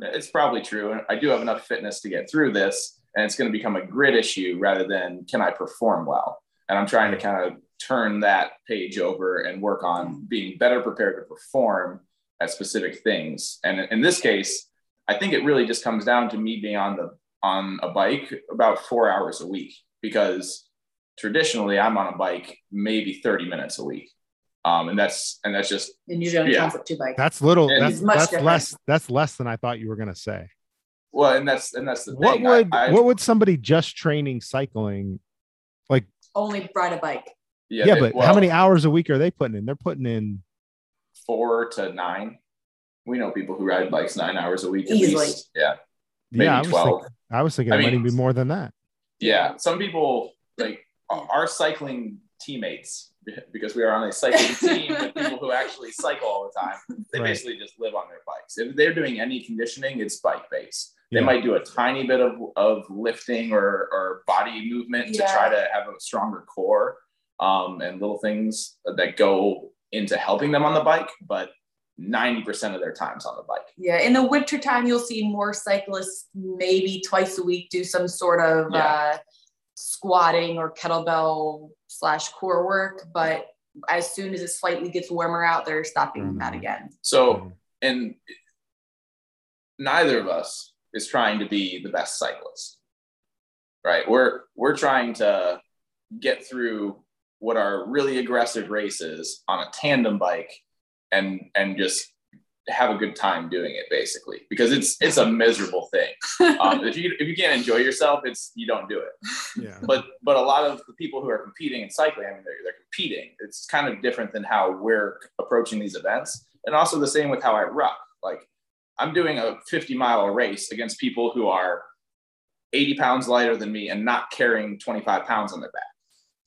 [SPEAKER 2] it's probably true. And I do have enough fitness to get through this, and it's going to become a grit issue rather than can I perform well. And I'm trying to kind of turn that page over and work on being better prepared to perform at specific things. And in this case, I think it really just comes down to me being on the on a bike about four hours a week because traditionally I'm on a bike maybe 30 minutes a week. Um, and that's and that's just
[SPEAKER 4] And usually on a
[SPEAKER 2] Yeah.
[SPEAKER 4] comfort two bike.
[SPEAKER 3] That's little.
[SPEAKER 2] And
[SPEAKER 3] That's,
[SPEAKER 4] much
[SPEAKER 3] that's
[SPEAKER 4] different.
[SPEAKER 3] less. That's less than I thought you were going to say.
[SPEAKER 2] well, and that's and that's the
[SPEAKER 3] What
[SPEAKER 2] thing.
[SPEAKER 3] would
[SPEAKER 2] I, I,
[SPEAKER 3] what would somebody just training cycling?
[SPEAKER 4] Like only ride a bike.
[SPEAKER 3] Yeah,
[SPEAKER 2] they-
[SPEAKER 3] but how many hours a week are they putting in? They're putting in.
[SPEAKER 2] Four to nine. We know people who ride bikes nine hours a week at
[SPEAKER 4] Easily.
[SPEAKER 2] least. Yeah, maybe
[SPEAKER 3] yeah, I was,
[SPEAKER 2] twelve.
[SPEAKER 3] thinking, I was thinking
[SPEAKER 2] I
[SPEAKER 3] it might even be more than that.
[SPEAKER 2] Yeah, some people like our cycling teammates because we are on a cycling team with people who actually cycle all the time. They
[SPEAKER 3] Right.
[SPEAKER 2] basically just live on their bikes. If they're doing any conditioning, it's bike based. They
[SPEAKER 3] Yeah.
[SPEAKER 2] might do a tiny bit of, of lifting or, or body movement to try to have a stronger core um, and little things that go into helping them on the bike, but 90% of their time's on the bike.
[SPEAKER 4] Yeah, in the winter time, you'll see more cyclists maybe twice a week do some sort of
[SPEAKER 2] Yeah.
[SPEAKER 4] uh, squatting or kettlebell slash core work. But as soon as it slightly gets warmer out, they're stopping that
[SPEAKER 3] Mhm.
[SPEAKER 4] again.
[SPEAKER 2] So, and neither of us is trying to be the best cyclist, right? We're we're trying to get through what are really aggressive races on a tandem bike, and and just have a good time doing it, basically, because it's it's a miserable thing. Um, if you if you can't enjoy yourself, it's you don't do it
[SPEAKER 3] Yeah.
[SPEAKER 2] but but a lot of the people who are competing in cycling, I mean, they're, they're competing. It's kind of different than how we're approaching these events, and also the same with how I ruck. Like I'm doing a 50 mile race against people who are 80 pounds lighter than me and not carrying 25 pounds on their back.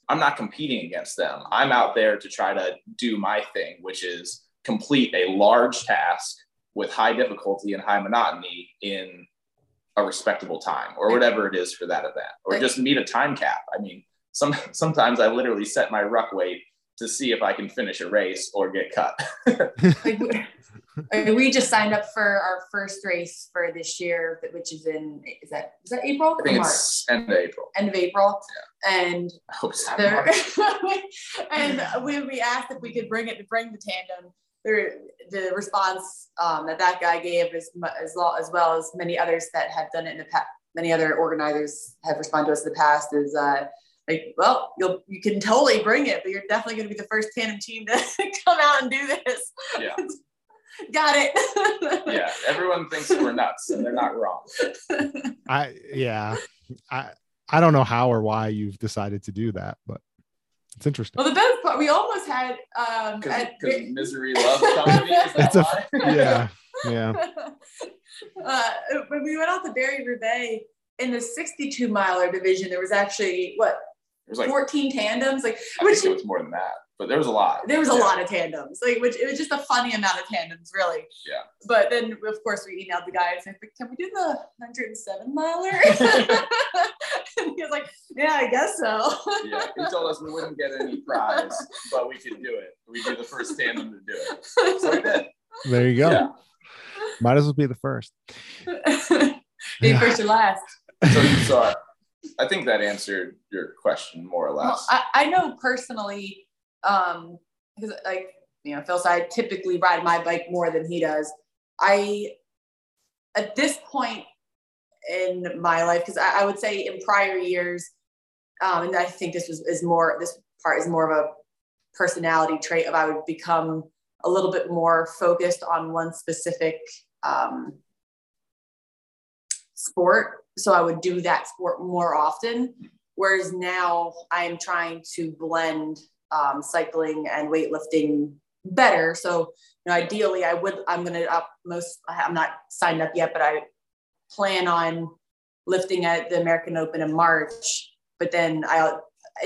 [SPEAKER 2] I'm not competing against them. I'm out there to try to do my thing, which is complete a large task with high difficulty and high monotony in a respectable time or whatever it is for that event or just meet a time cap i mean some sometimes i literally set my ruck weight to see if i can finish a race or get cut
[SPEAKER 4] Like, we just signed up for our first race for this year, which is in is that is that April?
[SPEAKER 2] I think it's end of April.
[SPEAKER 4] End of April.
[SPEAKER 2] Yeah.
[SPEAKER 4] And
[SPEAKER 2] I hope it's not
[SPEAKER 4] there,
[SPEAKER 2] March.
[SPEAKER 4] and when we asked if we could bring it to bring the tandem, there the response um, that that guy gave is as well as well as many others that have done it in the past. Many other organizers have responded to us in the past is uh, like, well, you'll you can totally bring it, but you're definitely going to be the first tandem team to come out and do this.
[SPEAKER 2] Yeah.
[SPEAKER 4] Got it.
[SPEAKER 2] Yeah, everyone thinks we're nuts, and they're not wrong.
[SPEAKER 3] I yeah. I I don't know how or why you've decided to do that, but it's interesting.
[SPEAKER 4] Well, the best part, we almost had um,
[SPEAKER 2] Because
[SPEAKER 4] at-
[SPEAKER 2] misery loves company. Is
[SPEAKER 3] It's a- Yeah. Yeah.
[SPEAKER 4] uh, when we went out to Barry Roubaix in the 62 miler division, there was actually what
[SPEAKER 2] It was like
[SPEAKER 4] 14 tandems, like
[SPEAKER 2] I
[SPEAKER 4] which
[SPEAKER 2] think it was more than that, but there was a lot.
[SPEAKER 4] there was a
[SPEAKER 2] Yeah.
[SPEAKER 4] lot of tandems, like which it was just a funny amount of tandems, really.
[SPEAKER 2] Yeah.
[SPEAKER 4] But then of course we emailed the guy and said, "Can we do the 107 miler?" and he was like, "Yeah, I guess so."
[SPEAKER 2] Yeah, he told us we wouldn't get any prize, but we could do it. We'd be the first tandem to do it. So we did.
[SPEAKER 3] There you go.
[SPEAKER 2] Yeah.
[SPEAKER 3] Might as well be the first.
[SPEAKER 4] Be first or last.
[SPEAKER 2] So, you saw I, I think that answered your question more or
[SPEAKER 4] Well,
[SPEAKER 2] less.
[SPEAKER 4] I, I know personally, um, because like you know, Phil said, I typically ride my bike more than he does. I at this point in my life, because I, I would say in prior years, um, and I think this was is more this part is more of a personality trait of I would become a little bit more focused on one specific um, sport. So I would do that sport more often. Whereas now I'm trying to blend um, cycling and weightlifting better. So you know, ideally, I would. I'm going to up most. I'm not signed up yet, but I plan on lifting at the American Open in March. But then I,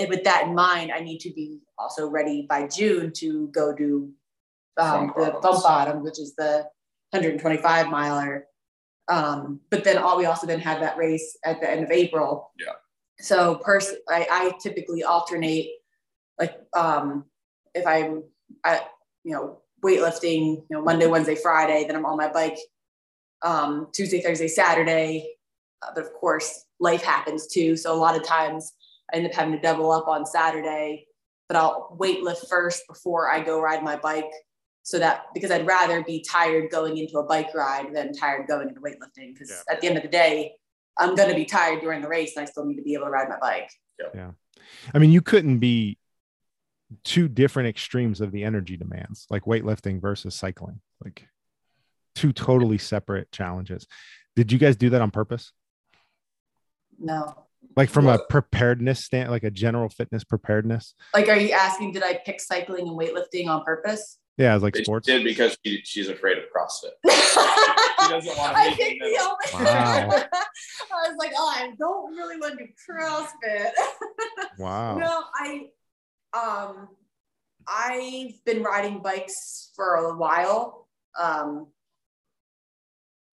[SPEAKER 4] with that in mind, I need to be also ready by June to go do um, the bump bottom, which is the 125 miler. Um, but then all we also then have that race at the end of April.
[SPEAKER 2] Yeah.
[SPEAKER 4] So pers- I, I typically alternate like um, if I'm at you know weightlifting, you know Monday, Wednesday, Friday, then I'm on my bike um, Tuesday, Thursday, Saturday. Uh, but of course, life happens too. So a lot of times I end up having to double up on Saturday. But I'll weightlift first before I go ride my bike so that because I'd rather be tired going into a bike ride than tired going into weightlifting. Because
[SPEAKER 3] Yeah.
[SPEAKER 4] at the end of the day, I'm going to be tired during the race and I still need to be able to ride my bike. So. Yeah.
[SPEAKER 3] I mean, you couldn't be two different extremes of the energy demands, like weightlifting versus cycling, like two totally separate challenges. Did you guys do that on purpose?
[SPEAKER 4] No.
[SPEAKER 3] Like from a preparedness stand, like a general fitness preparedness?
[SPEAKER 4] Like, are you asking, did I pick cycling and weightlifting on purpose?
[SPEAKER 3] Yeah, it's like
[SPEAKER 2] She
[SPEAKER 3] sports.
[SPEAKER 2] did because she, she's afraid of CrossFit.
[SPEAKER 4] I
[SPEAKER 2] doesn't wanna meet in
[SPEAKER 4] picked
[SPEAKER 2] the
[SPEAKER 4] the
[SPEAKER 2] middle.
[SPEAKER 3] Wow.
[SPEAKER 4] I was like, oh, I don't really want to do CrossFit.
[SPEAKER 3] Wow.
[SPEAKER 4] No, I um I've been riding bikes for a while. Um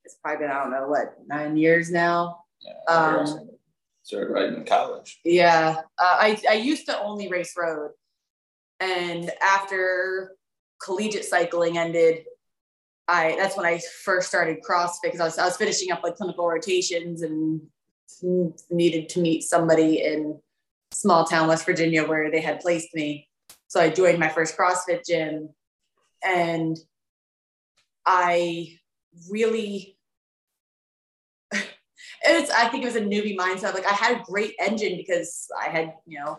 [SPEAKER 4] it's probably been, I don't know what, nine years now.
[SPEAKER 2] Yeah,
[SPEAKER 4] Um.
[SPEAKER 2] Started riding in college.
[SPEAKER 4] Yeah. Uh, I, I used to only race road. And after collegiate cycling ended, I that's when I first started CrossFit because I was, I was finishing up like clinical rotations and needed to meet somebody in small town West Virginia where they had placed me. So I joined my first CrossFit gym and I really it was I think it was a newbie mindset. Like I had a great engine because I had, you know,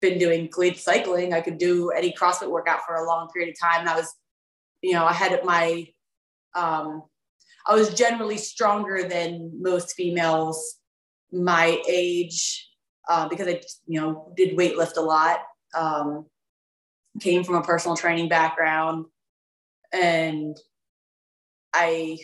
[SPEAKER 4] been doing collegiate cycling. I could do any CrossFit workout for a long period of time. And I was, you know, I had my um I was generally stronger than most females my age uh, because I, you know, did weightlift a lot. Um, came from a personal training background, and I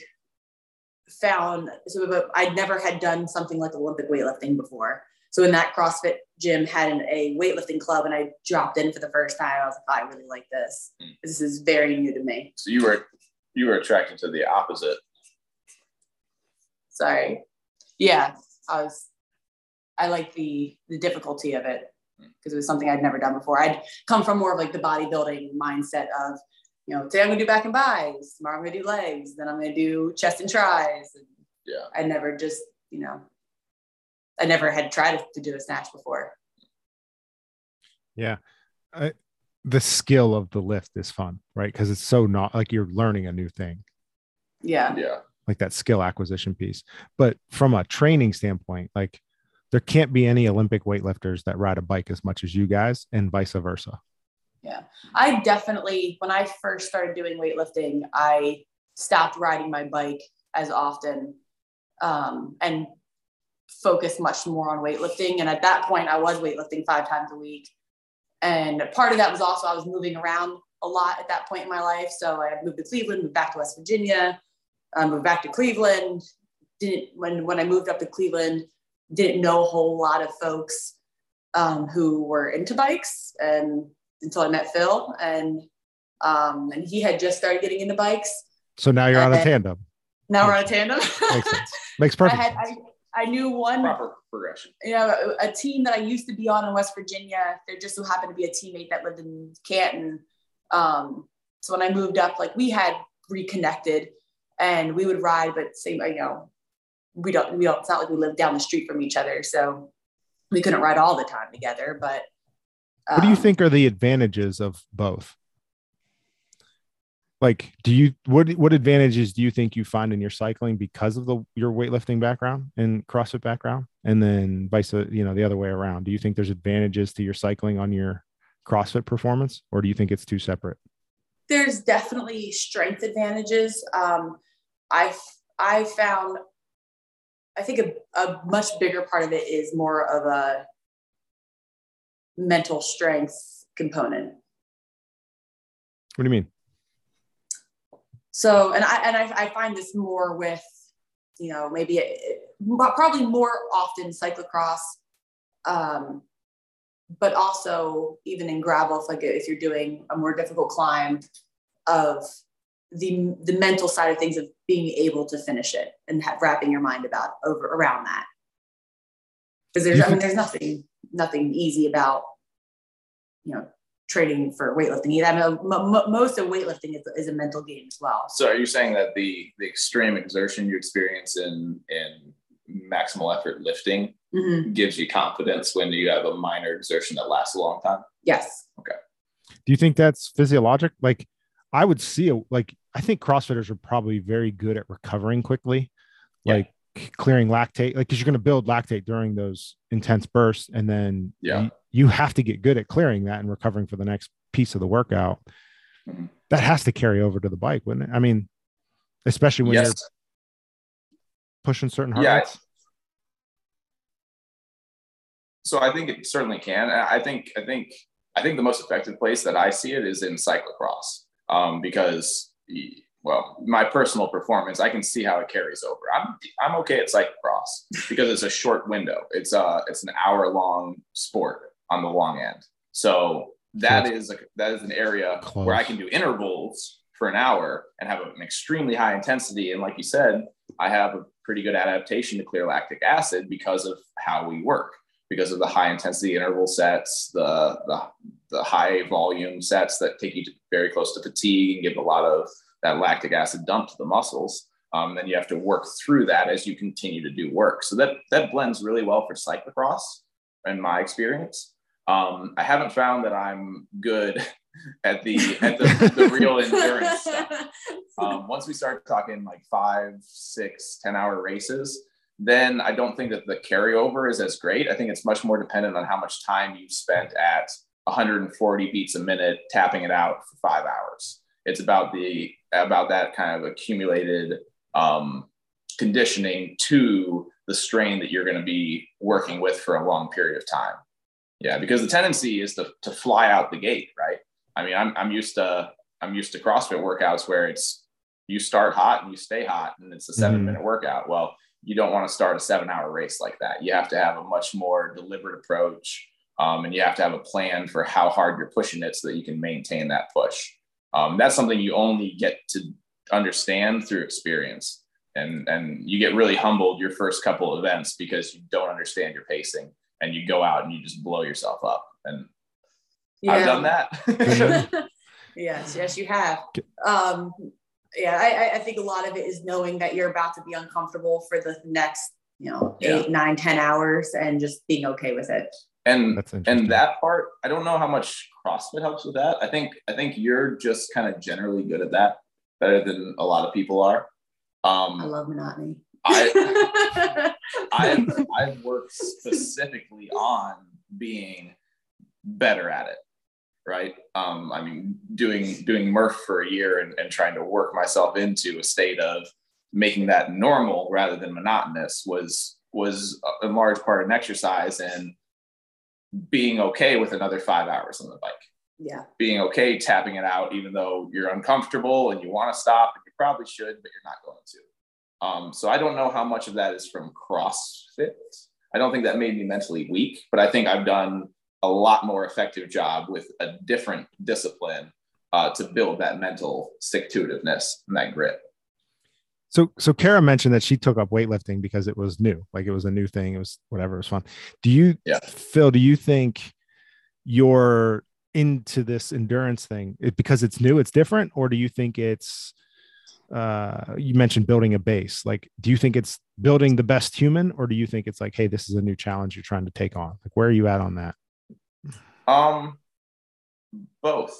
[SPEAKER 4] found so I'd never had done something like Olympic weightlifting before. So in that CrossFit gym had an, a weightlifting club, and I dropped in for the first time. I was like, oh, I really like this.
[SPEAKER 2] Mm.
[SPEAKER 4] This is very new to me.
[SPEAKER 2] So you were you were attracted to the opposite.
[SPEAKER 4] Sorry. Yeah, I was. I like the the difficulty of it because it was something I'd never done before. I'd come from more of like the bodybuilding mindset of you know, today I'm gonna do back and bis, tomorrow I'm gonna do legs, then I'm gonna do chest and tries. And
[SPEAKER 2] Yeah.
[SPEAKER 4] I never just, you know, I never had tried to do a snatch before.
[SPEAKER 3] Yeah. I, the skill of the lift is fun, right? Because it's so not like you're learning a new thing,
[SPEAKER 4] Yeah.
[SPEAKER 2] Yeah.
[SPEAKER 3] like that skill acquisition piece. But from a training standpoint, like there can't be any Olympic weightlifters that ride a bike as much as you guys, and vice versa. Yeah.
[SPEAKER 4] I definitely, when I first started doing weightlifting, I stopped riding my bike as often um, and focused much more on weightlifting. And at that point, I was weightlifting five times a week. And part of that was also I was moving around a lot at that point in my life. So I moved to Cleveland, moved back to West Virginia, um, moved back to Cleveland. Didn't when when I moved up to Cleveland, didn't know a whole lot of folks um, who were into bikes and until I met Phil and um, and he had just started getting into bikes.
[SPEAKER 3] So now you're on a tandem.
[SPEAKER 4] Now we're on a tandem.
[SPEAKER 3] Makes sense. Makes
[SPEAKER 4] I
[SPEAKER 3] perfect
[SPEAKER 4] had
[SPEAKER 3] sense.
[SPEAKER 4] I, I knew one
[SPEAKER 2] Proper progression.
[SPEAKER 4] you know a, a team that I used to be on in West Virginia. There just so happened to be a teammate that lived in Canton. Um, so when I moved up, like we had reconnected and we would ride, but same you know we don't we don't. It's not like we live down the street from each other, so we couldn't ride all the time together. But
[SPEAKER 3] what do you
[SPEAKER 4] um,
[SPEAKER 3] think are the advantages of both? Like, do you what what advantages do you think you find in your cycling because of the your weightlifting background and CrossFit background, and then vice you know the other way around? Do you think there's advantages to your cycling on your CrossFit performance, or do you think it's two separate?
[SPEAKER 4] there's definitely strength advantages. Um, I I found I think a, a much bigger part of it is more of a mental strength component.
[SPEAKER 3] What do you mean?
[SPEAKER 4] So, and I and I, I find this more with, you know, maybe it, probably more often cyclocross, um, but also even in gravel, if like if you're doing a more difficult climb, of the the mental side of things of being able to finish it and wrapping your mind about over around that. Because there's, I mean, there's nothing nothing easy about, you know, training for weightlifting. either. I know m- m- most of weightlifting is, is a mental game as well.
[SPEAKER 2] So are you saying that the the extreme exertion you experience in in maximal effort lifting
[SPEAKER 4] Mhm.
[SPEAKER 2] gives you confidence when you have a minor exertion that lasts a long time?
[SPEAKER 4] Yes. Okay.
[SPEAKER 3] Do you think that's physiologic? Like, I would see a like I think CrossFitters are probably very good at recovering quickly,
[SPEAKER 2] Yeah.
[SPEAKER 3] like clearing lactate, like because you're going to build lactate during those intense bursts, and then
[SPEAKER 2] Yeah.
[SPEAKER 3] you, you have to get good at clearing that and recovering for the next piece of the workout.
[SPEAKER 2] Mhm.
[SPEAKER 3] That has to carry over to the bike, wouldn't it? I mean, especially when you're pushing certain heart
[SPEAKER 2] Yeah.
[SPEAKER 3] rates.
[SPEAKER 2] So I think it certainly can. I think I think I think the most effective place that I see it is in cyclocross um, because well, my personal performance, I can see how it carries over. I'm I'm okay at cyclocross because it's a short window. It's uh it's an hour long sport on the long end. So that is a, that is an area
[SPEAKER 3] Close.
[SPEAKER 2] where I can do intervals for an hour and have an extremely high intensity. And like you said, I have a pretty good adaptation to clear lactic acid because of how we work, because of the high intensity interval sets, the the, the high volume sets that take you to very close to fatigue and give a lot of that lactic acid dump to the muscles. Um, then you have to work through that as you continue to do work. So that that blends really well for cyclocross, in my experience. Um, I haven't found that I'm good at the at the, the real endurance stuff. Um, once we start talking like five, six, 10 hour races, then I don't think that the carryover is as great. I think it's much more dependent on how much time you've spent at 140 beats a minute tapping it out for five hours. It's about the about that kind of accumulated um, conditioning to the strain that you're going to be working with for a long period of time. Yeah, because the tendency is to, to fly out the gate, right? I mean, I'm, I'm used to I'm used to CrossFit workouts where it's you start hot and you stay hot and it's a 7
[SPEAKER 3] Mhm.
[SPEAKER 2] minute workout. Well, you don't want to start a seven hour race like that. You have to have a much more deliberate approach. Um, and you have to have a plan for how hard you're pushing it so that you can maintain that push. Um, that's something you only get to understand through experience. And, and you get really humbled your first couple of events because you don't understand your pacing and you go out and you just blow yourself up. And I've done that.
[SPEAKER 4] Yes, yes, you have. Um, yeah, I, I think a lot of it is knowing that you're about to be uncomfortable for the next, you know,
[SPEAKER 2] Yeah.
[SPEAKER 4] eight, nine, ten hours, and just being okay with it.
[SPEAKER 2] And and that part, I don't know how much CrossFit helps with that. I think I think you're just kind of generally good at that, better than a lot of people are.
[SPEAKER 4] I
[SPEAKER 2] Um,
[SPEAKER 4] love monotony.
[SPEAKER 2] I I've I've worked specifically on being better at it. Right. Um, I mean, doing doing Murph for a year and, and trying to work myself into a state of making that normal rather than monotonous was was a large part of an exercise and being okay with another five hours on the bike
[SPEAKER 4] yeah,
[SPEAKER 2] being okay tapping it out, even though you're uncomfortable and you want to stop, and you probably should, but you're not going to. Um, so I don't know how much of that is from CrossFit. I don't think that made me mentally weak, but I think I've done a lot more effective job with a different discipline uh, to build that mental stick to itiveness and that grit.
[SPEAKER 3] So, so Kara mentioned that she took up weightlifting because it was new, like it was a new thing. It was whatever, it was fun. Do you,
[SPEAKER 2] Yeah.
[SPEAKER 3] Phil? Do you think you're into this endurance thing it, because it's new, it's different, or do you think it's? Uh, you mentioned building a base. Like, do you think it's building the best human, or do you think it's like, hey, this is a new challenge you're trying to take on? Like, where are you at on that?
[SPEAKER 2] Um, both.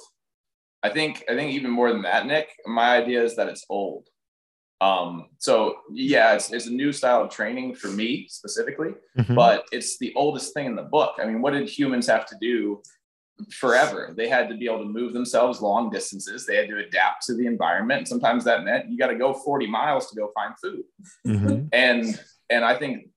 [SPEAKER 2] I think I think even more than that, Nick. My idea is that it's old. Um, so yeah, it's, it's a new style of training for me specifically,
[SPEAKER 3] Mhm.
[SPEAKER 2] but it's the oldest thing in the book. I mean, what did humans have to do forever? They had to be able to move themselves long distances. They had to adapt to the environment. And sometimes that meant you got to go 40 miles to go find food
[SPEAKER 3] Mhm.
[SPEAKER 2] and and i think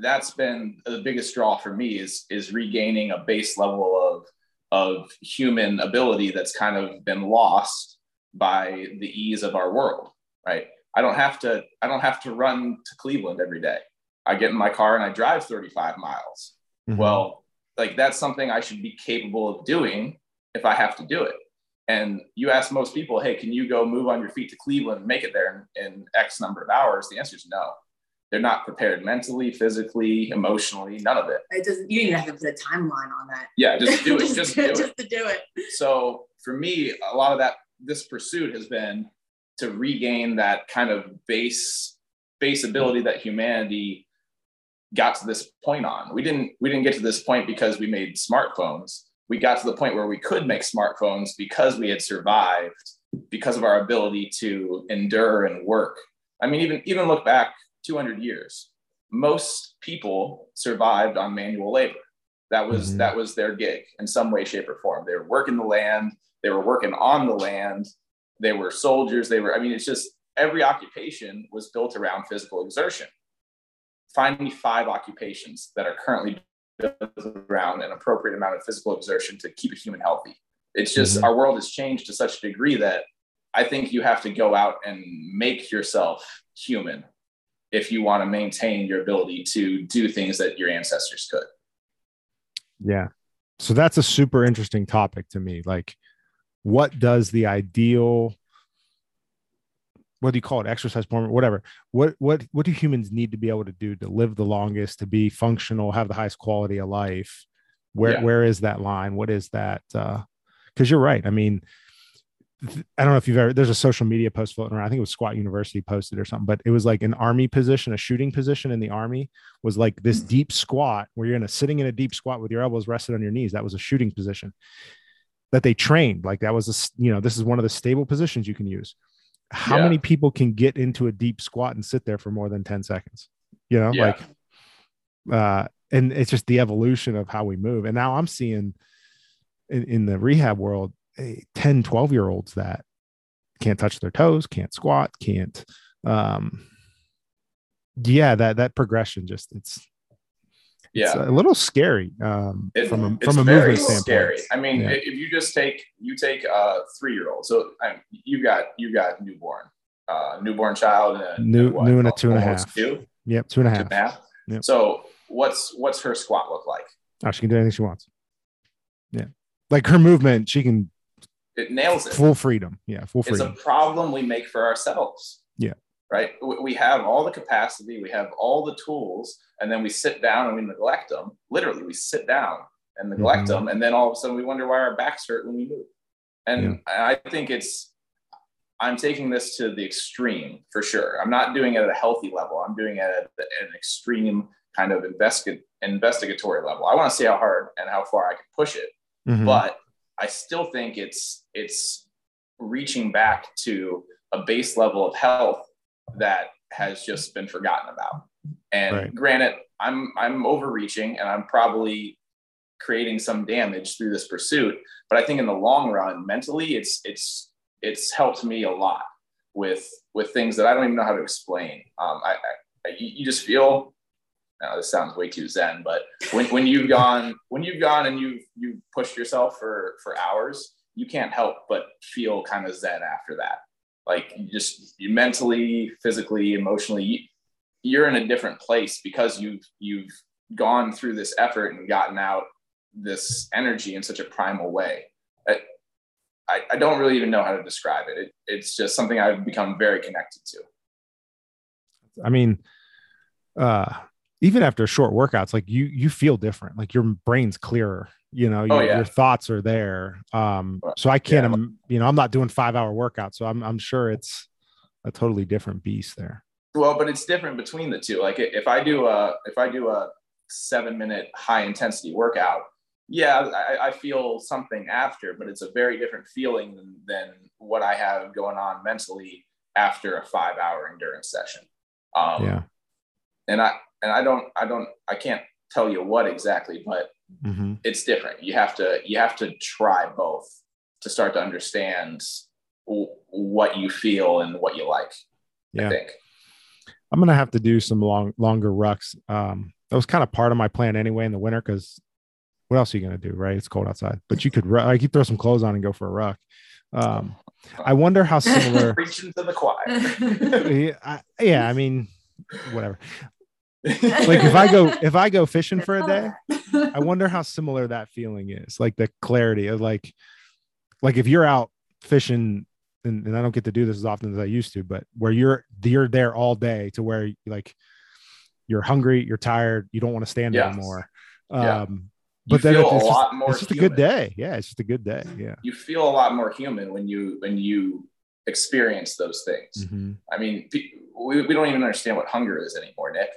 [SPEAKER 2] that's been the biggest draw for me is is regaining a base level of of human ability that's kind of been lost by the ease of our world right i don't have to i don't have to run to cleveland every day i get in my car and i drive 35 miles
[SPEAKER 3] Mhm.
[SPEAKER 2] well like that's something i should be capable of doing if i have to do it and you ask most people hey can you go move on your feet to cleveland and make it there in, in x number of hours the answer is no they're not prepared mentally physically emotionally none of it
[SPEAKER 4] it doesn't. You don't even have to put a timeline on that.
[SPEAKER 2] yeah just do it just do it
[SPEAKER 4] just to do it.
[SPEAKER 2] so for me a lot of that this pursuit has been to regain that kind of base base ability that humanity got to this point on. We didn't we didn't get to this point because we made smartphones. We got to the point where we could make smartphones because we had survived because of our ability to endure and work. I mean even even look back 200 years most people survived on manual labor. That was
[SPEAKER 3] Mhm.
[SPEAKER 2] that was their gig in some way shape or form. They were working the land. They were working on the land they were soldiers they were i mean it's just every occupation was built around physical exertion find me five occupations that are currently built around an appropriate amount of physical exertion to keep a human healthy it's just
[SPEAKER 3] Mhm.
[SPEAKER 2] our world has changed to such a degree that i think you have to go out and make yourself human if you want to maintain your ability to do things that your ancestors could
[SPEAKER 3] Yeah. So that's a super interesting topic to me. Like, what does the ideal, what do you call it, exercise form, whatever? What what what do humans need to be able to do to live the longest, to be functional, have the highest quality of life? Where
[SPEAKER 2] Yeah.
[SPEAKER 3] where is that line? What is that? Uh, because you're right. I mean, I don't know if you've ever there's a social media post floating around. I think it was Squat University posted or something, but it was like an army position, a shooting position in the army was like this deep squat where you're in a sitting in a deep squat with your elbows rested on your knees. That was a shooting position that they trained. Like that was a you know this is one of the stable positions you can use. How
[SPEAKER 2] Yeah.
[SPEAKER 3] many people can get into a deep squat and sit there for more than 10 seconds? You know,
[SPEAKER 2] Yeah.
[SPEAKER 3] like uh and it's just the evolution of how we move. And now I'm seeing in, in the rehab world eh, 10, 12 year olds that can't touch their toes, can't squat, can't um yeah, that that progression just it's it's
[SPEAKER 2] yeah
[SPEAKER 3] a little scary um
[SPEAKER 2] It-
[SPEAKER 3] from a
[SPEAKER 2] it's
[SPEAKER 3] from a
[SPEAKER 2] very
[SPEAKER 3] movement standpoint.
[SPEAKER 2] scary. I mean,
[SPEAKER 3] Yeah.
[SPEAKER 2] if you just take you take a three year old, so I you got you got newborn, uh, newborn child, and a,
[SPEAKER 3] New-
[SPEAKER 2] what,
[SPEAKER 3] new and a two and a half.
[SPEAKER 2] two,
[SPEAKER 3] Yep, two and a
[SPEAKER 2] two
[SPEAKER 3] half.
[SPEAKER 2] and a half.
[SPEAKER 3] Yep.
[SPEAKER 2] So what's what's her squat look like?
[SPEAKER 3] Oh, she can do anything she wants. Yeah. Like her movement, she can
[SPEAKER 2] It nails it.
[SPEAKER 3] full freedom. Yeah, full freedom.
[SPEAKER 2] it's a problem we make for ourselves.
[SPEAKER 3] Yeah.
[SPEAKER 2] Right. We have all the capacity, we have all the tools, and then we sit down and we neglect them. Literally, we sit down and neglect
[SPEAKER 3] Mhm.
[SPEAKER 2] them, and then all of a sudden we wonder why our backs hurt when we move. And I think it's I'm taking this to the extreme for sure. I'm not doing it at a healthy level. I'm doing it at an extreme kind of investi- investigatory level. I want to see how hard and how far I can push it.
[SPEAKER 3] Mhm.
[SPEAKER 2] But I still think it's it's reaching back to a base level of health that has just been forgotten about. And
[SPEAKER 3] Right.
[SPEAKER 2] granted, I'm I'm overreaching and I'm probably creating some damage through this pursuit. But I think in the long run, mentally, it's it's it's helped me a lot with with things that I don't even know how to explain. Um, I, I you just feel. Now this sounds way too zen, but when, when you've gone when you've gone and you've you've pushed yourself for for hours, you can't help but feel kind of zen after that. Like you just you mentally, physically, emotionally, you, you're in a different place because you've you've gone through this effort and gotten out this energy in such a primal way. I, I, I don't really even know how to describe it. it. It's just something I've become very connected to.
[SPEAKER 3] I mean, uh, even after short workouts, like you, you feel different. Like your brain's clearer. You know, your,
[SPEAKER 2] Oh, yeah.
[SPEAKER 3] your thoughts are there. Um, so I can't, im- you know, I'm not doing five hour workouts, so I'm, I'm sure it's a totally different beast there.
[SPEAKER 2] Well, but it's different between the two. Like if I do a if I do a seven minute high intensity workout, yeah, I, I feel something after, but it's a very different feeling than, than what I have going on mentally after a five hour endurance session. Um,
[SPEAKER 3] Yeah.
[SPEAKER 2] and I and I don't I don't I can't tell you what exactly, but
[SPEAKER 3] hmm
[SPEAKER 2] it's different. You have to you have to try both to start to understand w- what you feel and what you like.
[SPEAKER 3] Yeah.
[SPEAKER 2] I think.
[SPEAKER 3] I'm gonna have to do some long, longer rucks. Um, that was kind of part of my plan anyway in the winter because what else are you gonna do, right? It's cold outside, but you could like you throw some clothes on and go for a ruck. Um, I wonder how similar.
[SPEAKER 2] Preaching to the choir.
[SPEAKER 3] yeah, I, yeah, I mean, whatever. Like if I go if I go fishing for a day, I wonder how similar that feeling is. Like the clarity of like, like if you're out fishing, and, and I don't get to do this as often as I used to, but where you're you're there all day to where like you're hungry, you're tired, you don't want to stand
[SPEAKER 2] Yes.
[SPEAKER 3] anymore.
[SPEAKER 2] Yeah.
[SPEAKER 3] Um,
[SPEAKER 2] You
[SPEAKER 3] but then
[SPEAKER 2] feel
[SPEAKER 3] it's
[SPEAKER 2] a
[SPEAKER 3] just,
[SPEAKER 2] lot more
[SPEAKER 3] it's just a good day. Yeah, it's just a good day. Yeah.
[SPEAKER 2] you feel a lot more human when you when you experience those things.
[SPEAKER 3] Mhm.
[SPEAKER 2] I mean, we, we don't even understand what hunger is anymore, Nick,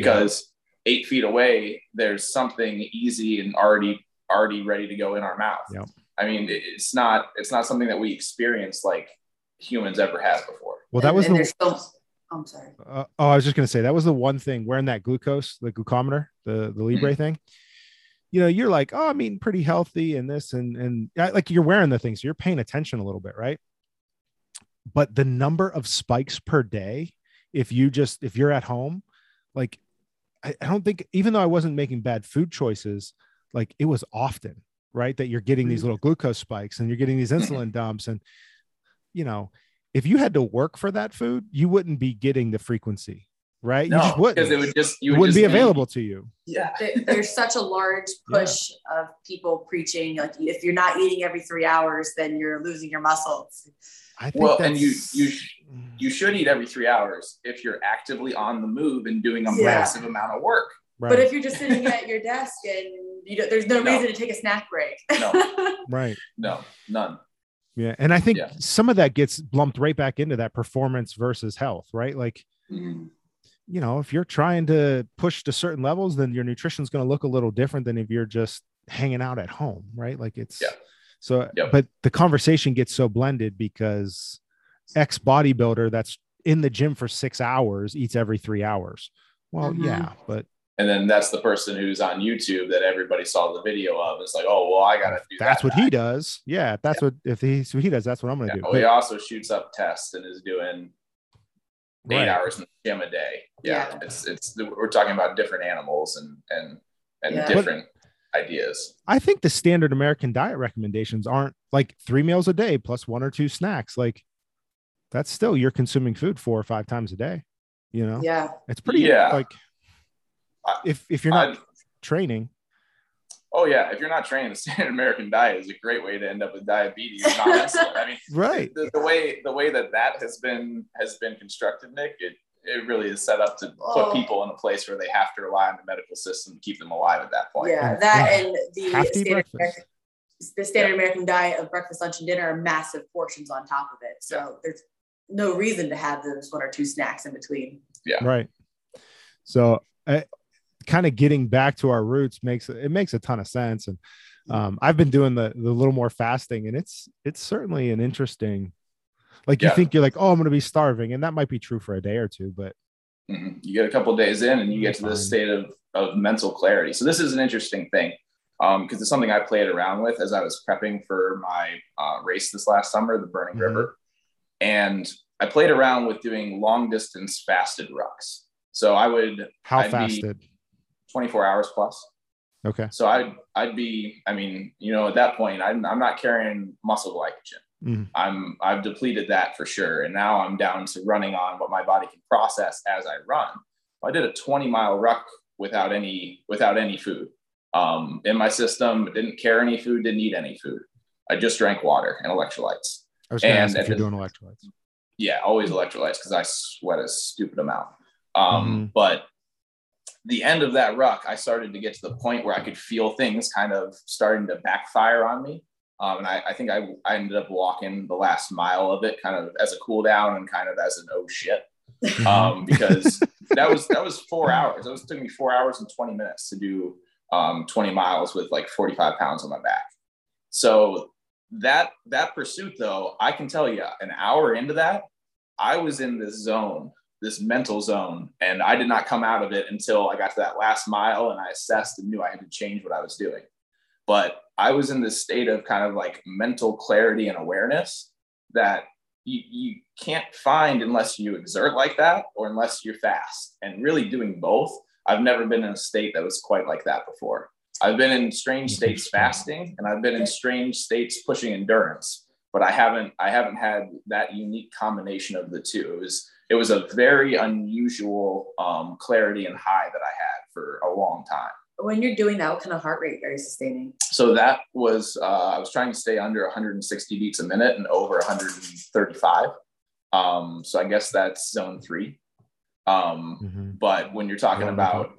[SPEAKER 2] because eight feet away, there's something easy and already already ready to go in our mouth.
[SPEAKER 3] Yep.
[SPEAKER 2] I mean, it's not it's not something that we experience like humans ever have before.
[SPEAKER 3] Well, that was
[SPEAKER 4] and
[SPEAKER 3] the
[SPEAKER 4] still- I'm sorry.
[SPEAKER 3] uh, oh, I was just gonna say that was the one thing wearing that glucose, the glucometer, the the Libre thing. You know, you're like, oh, I'm eating pretty healthy and this and and like you're wearing the thing, so you're paying attention a little bit, right? But the number of spikes per day, if you just if you're at home, like I, I don't think even though I wasn't making bad food choices, like it was often, right? That you're getting these little glucose spikes and you're getting these insulin dumps. And you know, if you had to work for that food, you wouldn't be getting the frequency, right? you just wouldn't.
[SPEAKER 2] because it would just you would
[SPEAKER 3] wouldn't
[SPEAKER 2] just
[SPEAKER 3] be available to you.
[SPEAKER 2] Yeah.
[SPEAKER 4] There's such a large
[SPEAKER 3] Yeah.
[SPEAKER 4] push of people preaching like if you're not eating every three hours then you're losing your muscles
[SPEAKER 3] I think
[SPEAKER 2] Well, and you you sh- you should eat every three hours if you're actively on the move and doing a
[SPEAKER 4] Yeah.
[SPEAKER 2] massive amount of work.
[SPEAKER 3] right,
[SPEAKER 4] but if you're just sitting at your desk and you don't, there's no,
[SPEAKER 2] No.
[SPEAKER 4] reason to take a snack break
[SPEAKER 2] No.
[SPEAKER 3] right.
[SPEAKER 2] No, none.
[SPEAKER 3] Yeah. And I think
[SPEAKER 2] Yeah.
[SPEAKER 3] some of that gets lumped right back into that performance versus health, right? Like,
[SPEAKER 4] Mm.
[SPEAKER 3] you know, if you're trying to push to certain levels, then your nutrition's going to look a little different than if you're just hanging out at home, right? Like it's
[SPEAKER 2] Yeah.
[SPEAKER 3] so,
[SPEAKER 2] Yep.
[SPEAKER 3] but the conversation gets so blended because ex bodybuilder that's in the gym for six hours eats every three hours. Well,
[SPEAKER 4] Mhm.
[SPEAKER 3] yeah, but
[SPEAKER 2] And then that's the person who's on YouTube that everybody saw the video of. It's like, oh well, I gotta do
[SPEAKER 3] that's
[SPEAKER 2] that.
[SPEAKER 3] what he does. Yeah, if that's what if he's what he does, that's what I'm going to
[SPEAKER 2] Yeah,
[SPEAKER 3] do.
[SPEAKER 2] well,
[SPEAKER 3] But-
[SPEAKER 2] he also shoots up tests and is doing eight
[SPEAKER 3] Right.
[SPEAKER 2] hours in the gym a day. Yeah,
[SPEAKER 4] Yeah.
[SPEAKER 2] it's it's we're talking about different animals and and and
[SPEAKER 4] Yeah.
[SPEAKER 2] different ideas.
[SPEAKER 3] I think the standard American diet recommendations aren't like three meals a day plus one or two snacks. Like that's still you're consuming food four or five times a day. You know,
[SPEAKER 4] yeah
[SPEAKER 3] it's pretty
[SPEAKER 2] Yeah.
[SPEAKER 3] like if if you're not
[SPEAKER 2] I-
[SPEAKER 3] training,
[SPEAKER 2] oh yeah, if you're not training, the standard American diet is a great way to end up with diabetes. not. I mean,
[SPEAKER 3] right?
[SPEAKER 2] the, the way the way that that has been has been constructed, Nick, it it really is set up to put
[SPEAKER 4] Oh.
[SPEAKER 2] people in a place where they have to rely on the medical system to keep them alive at that point.
[SPEAKER 4] yeah that
[SPEAKER 3] yeah.
[SPEAKER 4] and the
[SPEAKER 3] Have
[SPEAKER 4] standard
[SPEAKER 3] breakfast.
[SPEAKER 4] the standard American diet of breakfast, lunch, and dinner are massive portions on top of it. So there's no reason to have those one or two snacks in between.
[SPEAKER 2] Yeah.
[SPEAKER 3] Right. So, uh, kind of getting back to our roots makes it makes a ton of sense. And um, I've been doing the the little more fasting, and it's it's certainly an interesting. Like you think you're like, oh, I'm going to be starving, and that might be true for a day or two, but
[SPEAKER 2] Mhm. You get a couple days in, and you get to this state of of mental clarity. So this is an interesting thing because it's something I played around with as I was prepping for my uh, race this last summer, the Burning
[SPEAKER 3] Mhm.
[SPEAKER 2] River, and I played around with doing long distance fasted rucks. So I would
[SPEAKER 3] how
[SPEAKER 2] I'd
[SPEAKER 3] fasted?
[SPEAKER 2] 24 hours plus.
[SPEAKER 3] Okay.
[SPEAKER 2] So I'd I'd be, I mean, you know, at that point, I'm I'm not carrying muscle glycogen.
[SPEAKER 3] Mhm.
[SPEAKER 2] I'm I've depleted that for sure, and now I'm down to running on what my body can process as I run. I did a 20 mile ruck without any without any food um, in my system. Didn't care any food. Didn't eat any food. I just drank water and electrolytes.
[SPEAKER 3] I was going to ask if you're doing electrolytes.
[SPEAKER 2] Yeah, always electrolytes because I sweat a stupid amount. Um,
[SPEAKER 3] Mm-hmm.
[SPEAKER 2] But the end of that ruck, I started to get to the point where I could feel things kind of starting to backfire on me. Um, and I, I think I, I ended up walking the last mile of it kind of as a cool down and kind of as an oh shit.
[SPEAKER 3] Mm-hmm.
[SPEAKER 2] Um, because that was that was four hours. It was took me four hours and 20 minutes to do um, 20 miles with like 45 pounds on my back. So that that pursuit though, I can tell you an hour into that, I was in this zone, this mental zone, and I did not come out of it until I got to that last mile and I assessed and knew I had to change what I was doing. But I was in this state of kind of like mental clarity and awareness that you, you can't find unless you exert like that or unless you're fast. And really doing both, I've never been in a state that was quite like that before. I've been in strange states fasting and I've been in strange states pushing endurance, but I haven't I haven't had that unique combination of the two. It was it was a very unusual um, clarity and high that I had for a long time.
[SPEAKER 4] When you're doing that, what kind of heart rate are you sustaining?
[SPEAKER 2] So that was uh, I was trying to stay under 160 beats a minute and over 135. Um, so I guess that's zone three. Um,
[SPEAKER 3] Mhm.
[SPEAKER 2] but when you're talking
[SPEAKER 3] Yeah,
[SPEAKER 2] about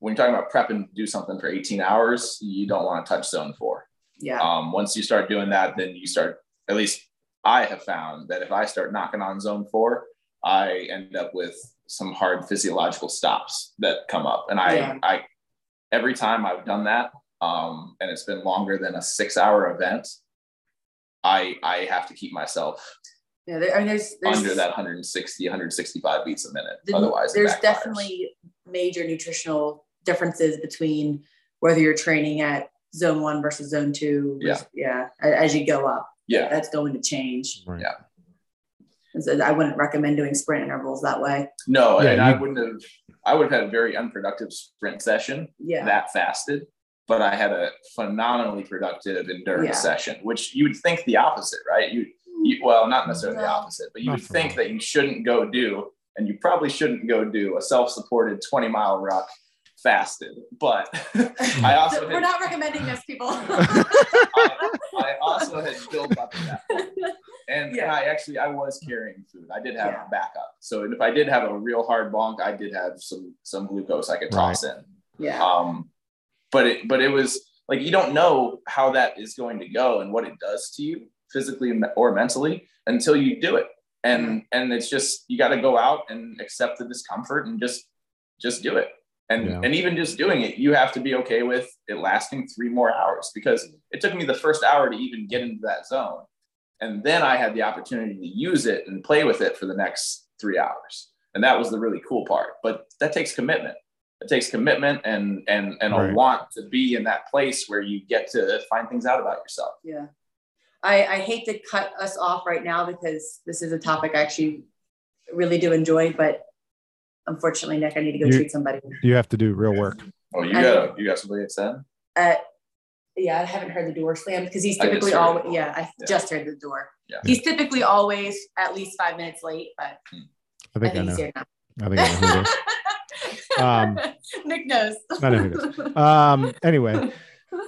[SPEAKER 2] when you're talking about prepping to do something for 18 hours, you don't want to touch zone four.
[SPEAKER 4] Yeah.
[SPEAKER 2] Um, once you start doing that, then you start. At least I have found that if I start knocking on zone four, I end up with some hard physiological stops that come up, and I,
[SPEAKER 4] Yeah.
[SPEAKER 2] I, every time I've done that, um, and it's been longer than a six-hour event, I, I have to keep myself
[SPEAKER 4] yeah. There, I mean, there's, there's
[SPEAKER 2] under that 160, 165 beats a minute.
[SPEAKER 4] the-
[SPEAKER 2] Otherwise,
[SPEAKER 4] there's definitely major nutritional differences between whether you're training at zone one versus zone two.
[SPEAKER 2] Yeah.
[SPEAKER 4] Yeah. As you go up,
[SPEAKER 2] yeah.
[SPEAKER 4] that's going to change.
[SPEAKER 3] Right.
[SPEAKER 2] Yeah.
[SPEAKER 4] So I wouldn't recommend doing sprint intervals that way.
[SPEAKER 2] No,
[SPEAKER 3] Yeah,
[SPEAKER 2] and I wouldn't have. I would have had a very unproductive sprint session
[SPEAKER 4] Yeah.
[SPEAKER 2] that fasted, but I had a phenomenally productive endurance
[SPEAKER 4] Yeah.
[SPEAKER 2] session, which you would think the opposite, right? You, you well, not necessarily the opposite, but you
[SPEAKER 3] Not
[SPEAKER 2] would think
[SPEAKER 3] me.
[SPEAKER 2] that you shouldn't go do, and you probably shouldn't go do a self-supported 20 mile ruck fasted. But I also
[SPEAKER 4] We're
[SPEAKER 2] had,
[SPEAKER 4] not recommending this, people.
[SPEAKER 2] I, I also had built up to that point. And, and
[SPEAKER 4] Yeah.
[SPEAKER 2] I actually I was carrying food. I did have
[SPEAKER 4] Yeah.
[SPEAKER 2] backup. So if I did have a real hard bonk, I did have some some glucose I could toss in.
[SPEAKER 4] yeah.
[SPEAKER 2] Um, but it but it was like you don't know how that is going to go and what it does to you physically or mentally until you do it. And and it's just you got to go out and accept the discomfort and just just do it. And
[SPEAKER 3] Yeah.
[SPEAKER 2] and even just doing it, you have to be okay with it lasting three more hours because it took me the first hour to even get into that zone. And then I had the opportunity to use it and play with it for the next three hours. And that was the really cool part. But that takes commitment. It takes commitment and and and
[SPEAKER 3] Right.
[SPEAKER 2] a want to be in that place where you get to find things out about yourself.
[SPEAKER 4] Yeah. I, I hate to cut us off right now because this is a topic I actually really do enjoy, but unfortunately, Nick, I need to go
[SPEAKER 3] You-
[SPEAKER 4] treat somebody.
[SPEAKER 3] You have to do real work.
[SPEAKER 2] Oh, you
[SPEAKER 4] I-
[SPEAKER 2] got you got somebody at ten?
[SPEAKER 4] Uh, yeah, I haven't heard the door slam because he's typically
[SPEAKER 2] heard
[SPEAKER 4] always, yeah, I
[SPEAKER 2] Yeah.
[SPEAKER 4] just heard the door.
[SPEAKER 2] Yeah.
[SPEAKER 4] He's typically always at least five minutes late, but
[SPEAKER 3] I
[SPEAKER 4] I
[SPEAKER 3] think I,
[SPEAKER 4] think
[SPEAKER 3] know.
[SPEAKER 4] he's here now.
[SPEAKER 3] I think I know who it is. Um,
[SPEAKER 4] Nick knows.
[SPEAKER 3] I know who it Um, anyway,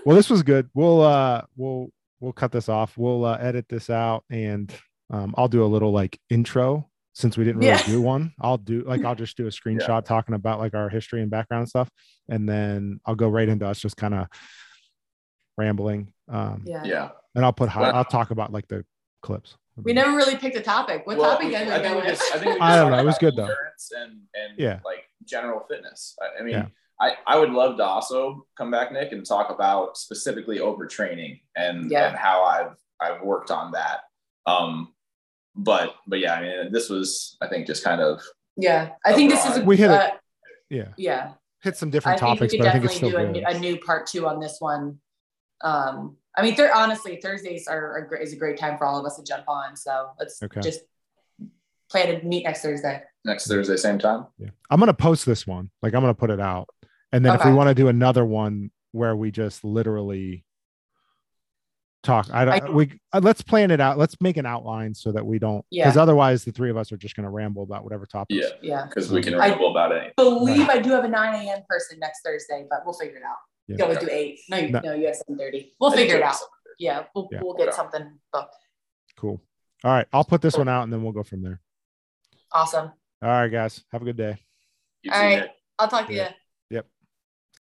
[SPEAKER 3] well, this was good. We'll uh, we'll we'll cut this off. We'll uh, edit this out, and um, I'll do a little like intro since we didn't really
[SPEAKER 4] Yeah.
[SPEAKER 3] do one. I'll do like I'll just do a screenshot talking about like our history and background stuff, and then I'll go right into us just kind of rambling. Um,
[SPEAKER 4] Yeah.
[SPEAKER 2] Yeah.
[SPEAKER 3] and I'll put high,
[SPEAKER 2] Well-
[SPEAKER 3] I'll talk about like the clips.
[SPEAKER 4] We never really picked a topic. What
[SPEAKER 2] Well,
[SPEAKER 4] topic
[SPEAKER 2] we-
[SPEAKER 4] did we
[SPEAKER 2] I think
[SPEAKER 4] go
[SPEAKER 2] we
[SPEAKER 4] with?
[SPEAKER 2] just, I think we
[SPEAKER 3] I don't know, it was good, though.
[SPEAKER 2] And and
[SPEAKER 3] Yeah.
[SPEAKER 2] like general fitness. I, I mean,
[SPEAKER 3] Yeah.
[SPEAKER 2] I, I would love to also come back, Nick, and talk about specifically overtraining and
[SPEAKER 4] Yeah.
[SPEAKER 2] and how I've I've worked on that. Um, but but yeah, I mean, this was I think just kind of
[SPEAKER 4] yeah. I think this is a,
[SPEAKER 3] We hit it.
[SPEAKER 4] uh,
[SPEAKER 3] Yeah,
[SPEAKER 4] yeah.
[SPEAKER 3] hit some
[SPEAKER 4] I
[SPEAKER 3] different
[SPEAKER 4] think we
[SPEAKER 3] topics,
[SPEAKER 4] could
[SPEAKER 3] but I think it's still
[SPEAKER 4] do
[SPEAKER 3] good.
[SPEAKER 4] a, new- a new part two on this one. Um, I mean, thir- honestly, Thursdays are a great, is a great time for all of us to jump on. So let's
[SPEAKER 3] Okay.
[SPEAKER 4] just plan to meet next Thursday.
[SPEAKER 2] next Thursday same time.
[SPEAKER 3] Yeah. I'm gonna post this one. Like I'm gonna put it out. And then if we want to do another one where we just literally talk, I don't
[SPEAKER 4] I-
[SPEAKER 3] we uh, let's plan it out. Let's make an outline so that we don't because
[SPEAKER 4] Yeah.
[SPEAKER 3] otherwise the three of us are just gonna ramble about whatever topics.
[SPEAKER 2] Yeah,
[SPEAKER 4] Yeah.
[SPEAKER 2] because we can
[SPEAKER 4] I-
[SPEAKER 2] ramble about anything.
[SPEAKER 4] believe I do have a 9 a.m. person next Thursday, but we'll figure it out.
[SPEAKER 3] Yeah.
[SPEAKER 4] You always do eight. No, you,
[SPEAKER 3] No.
[SPEAKER 4] no, you have 7:30. We'll
[SPEAKER 2] I
[SPEAKER 4] figure it out. Yeah, we'll,
[SPEAKER 3] Yeah.
[SPEAKER 4] we'll get
[SPEAKER 2] Okay.
[SPEAKER 4] something booked.
[SPEAKER 3] Cool. All right. I'll put this one out and then we'll go from there.
[SPEAKER 4] Awesome.
[SPEAKER 3] All right, guys. Have a good day.
[SPEAKER 2] You
[SPEAKER 4] All
[SPEAKER 2] too,
[SPEAKER 4] right.
[SPEAKER 2] Nick.
[SPEAKER 4] I'll talk to you.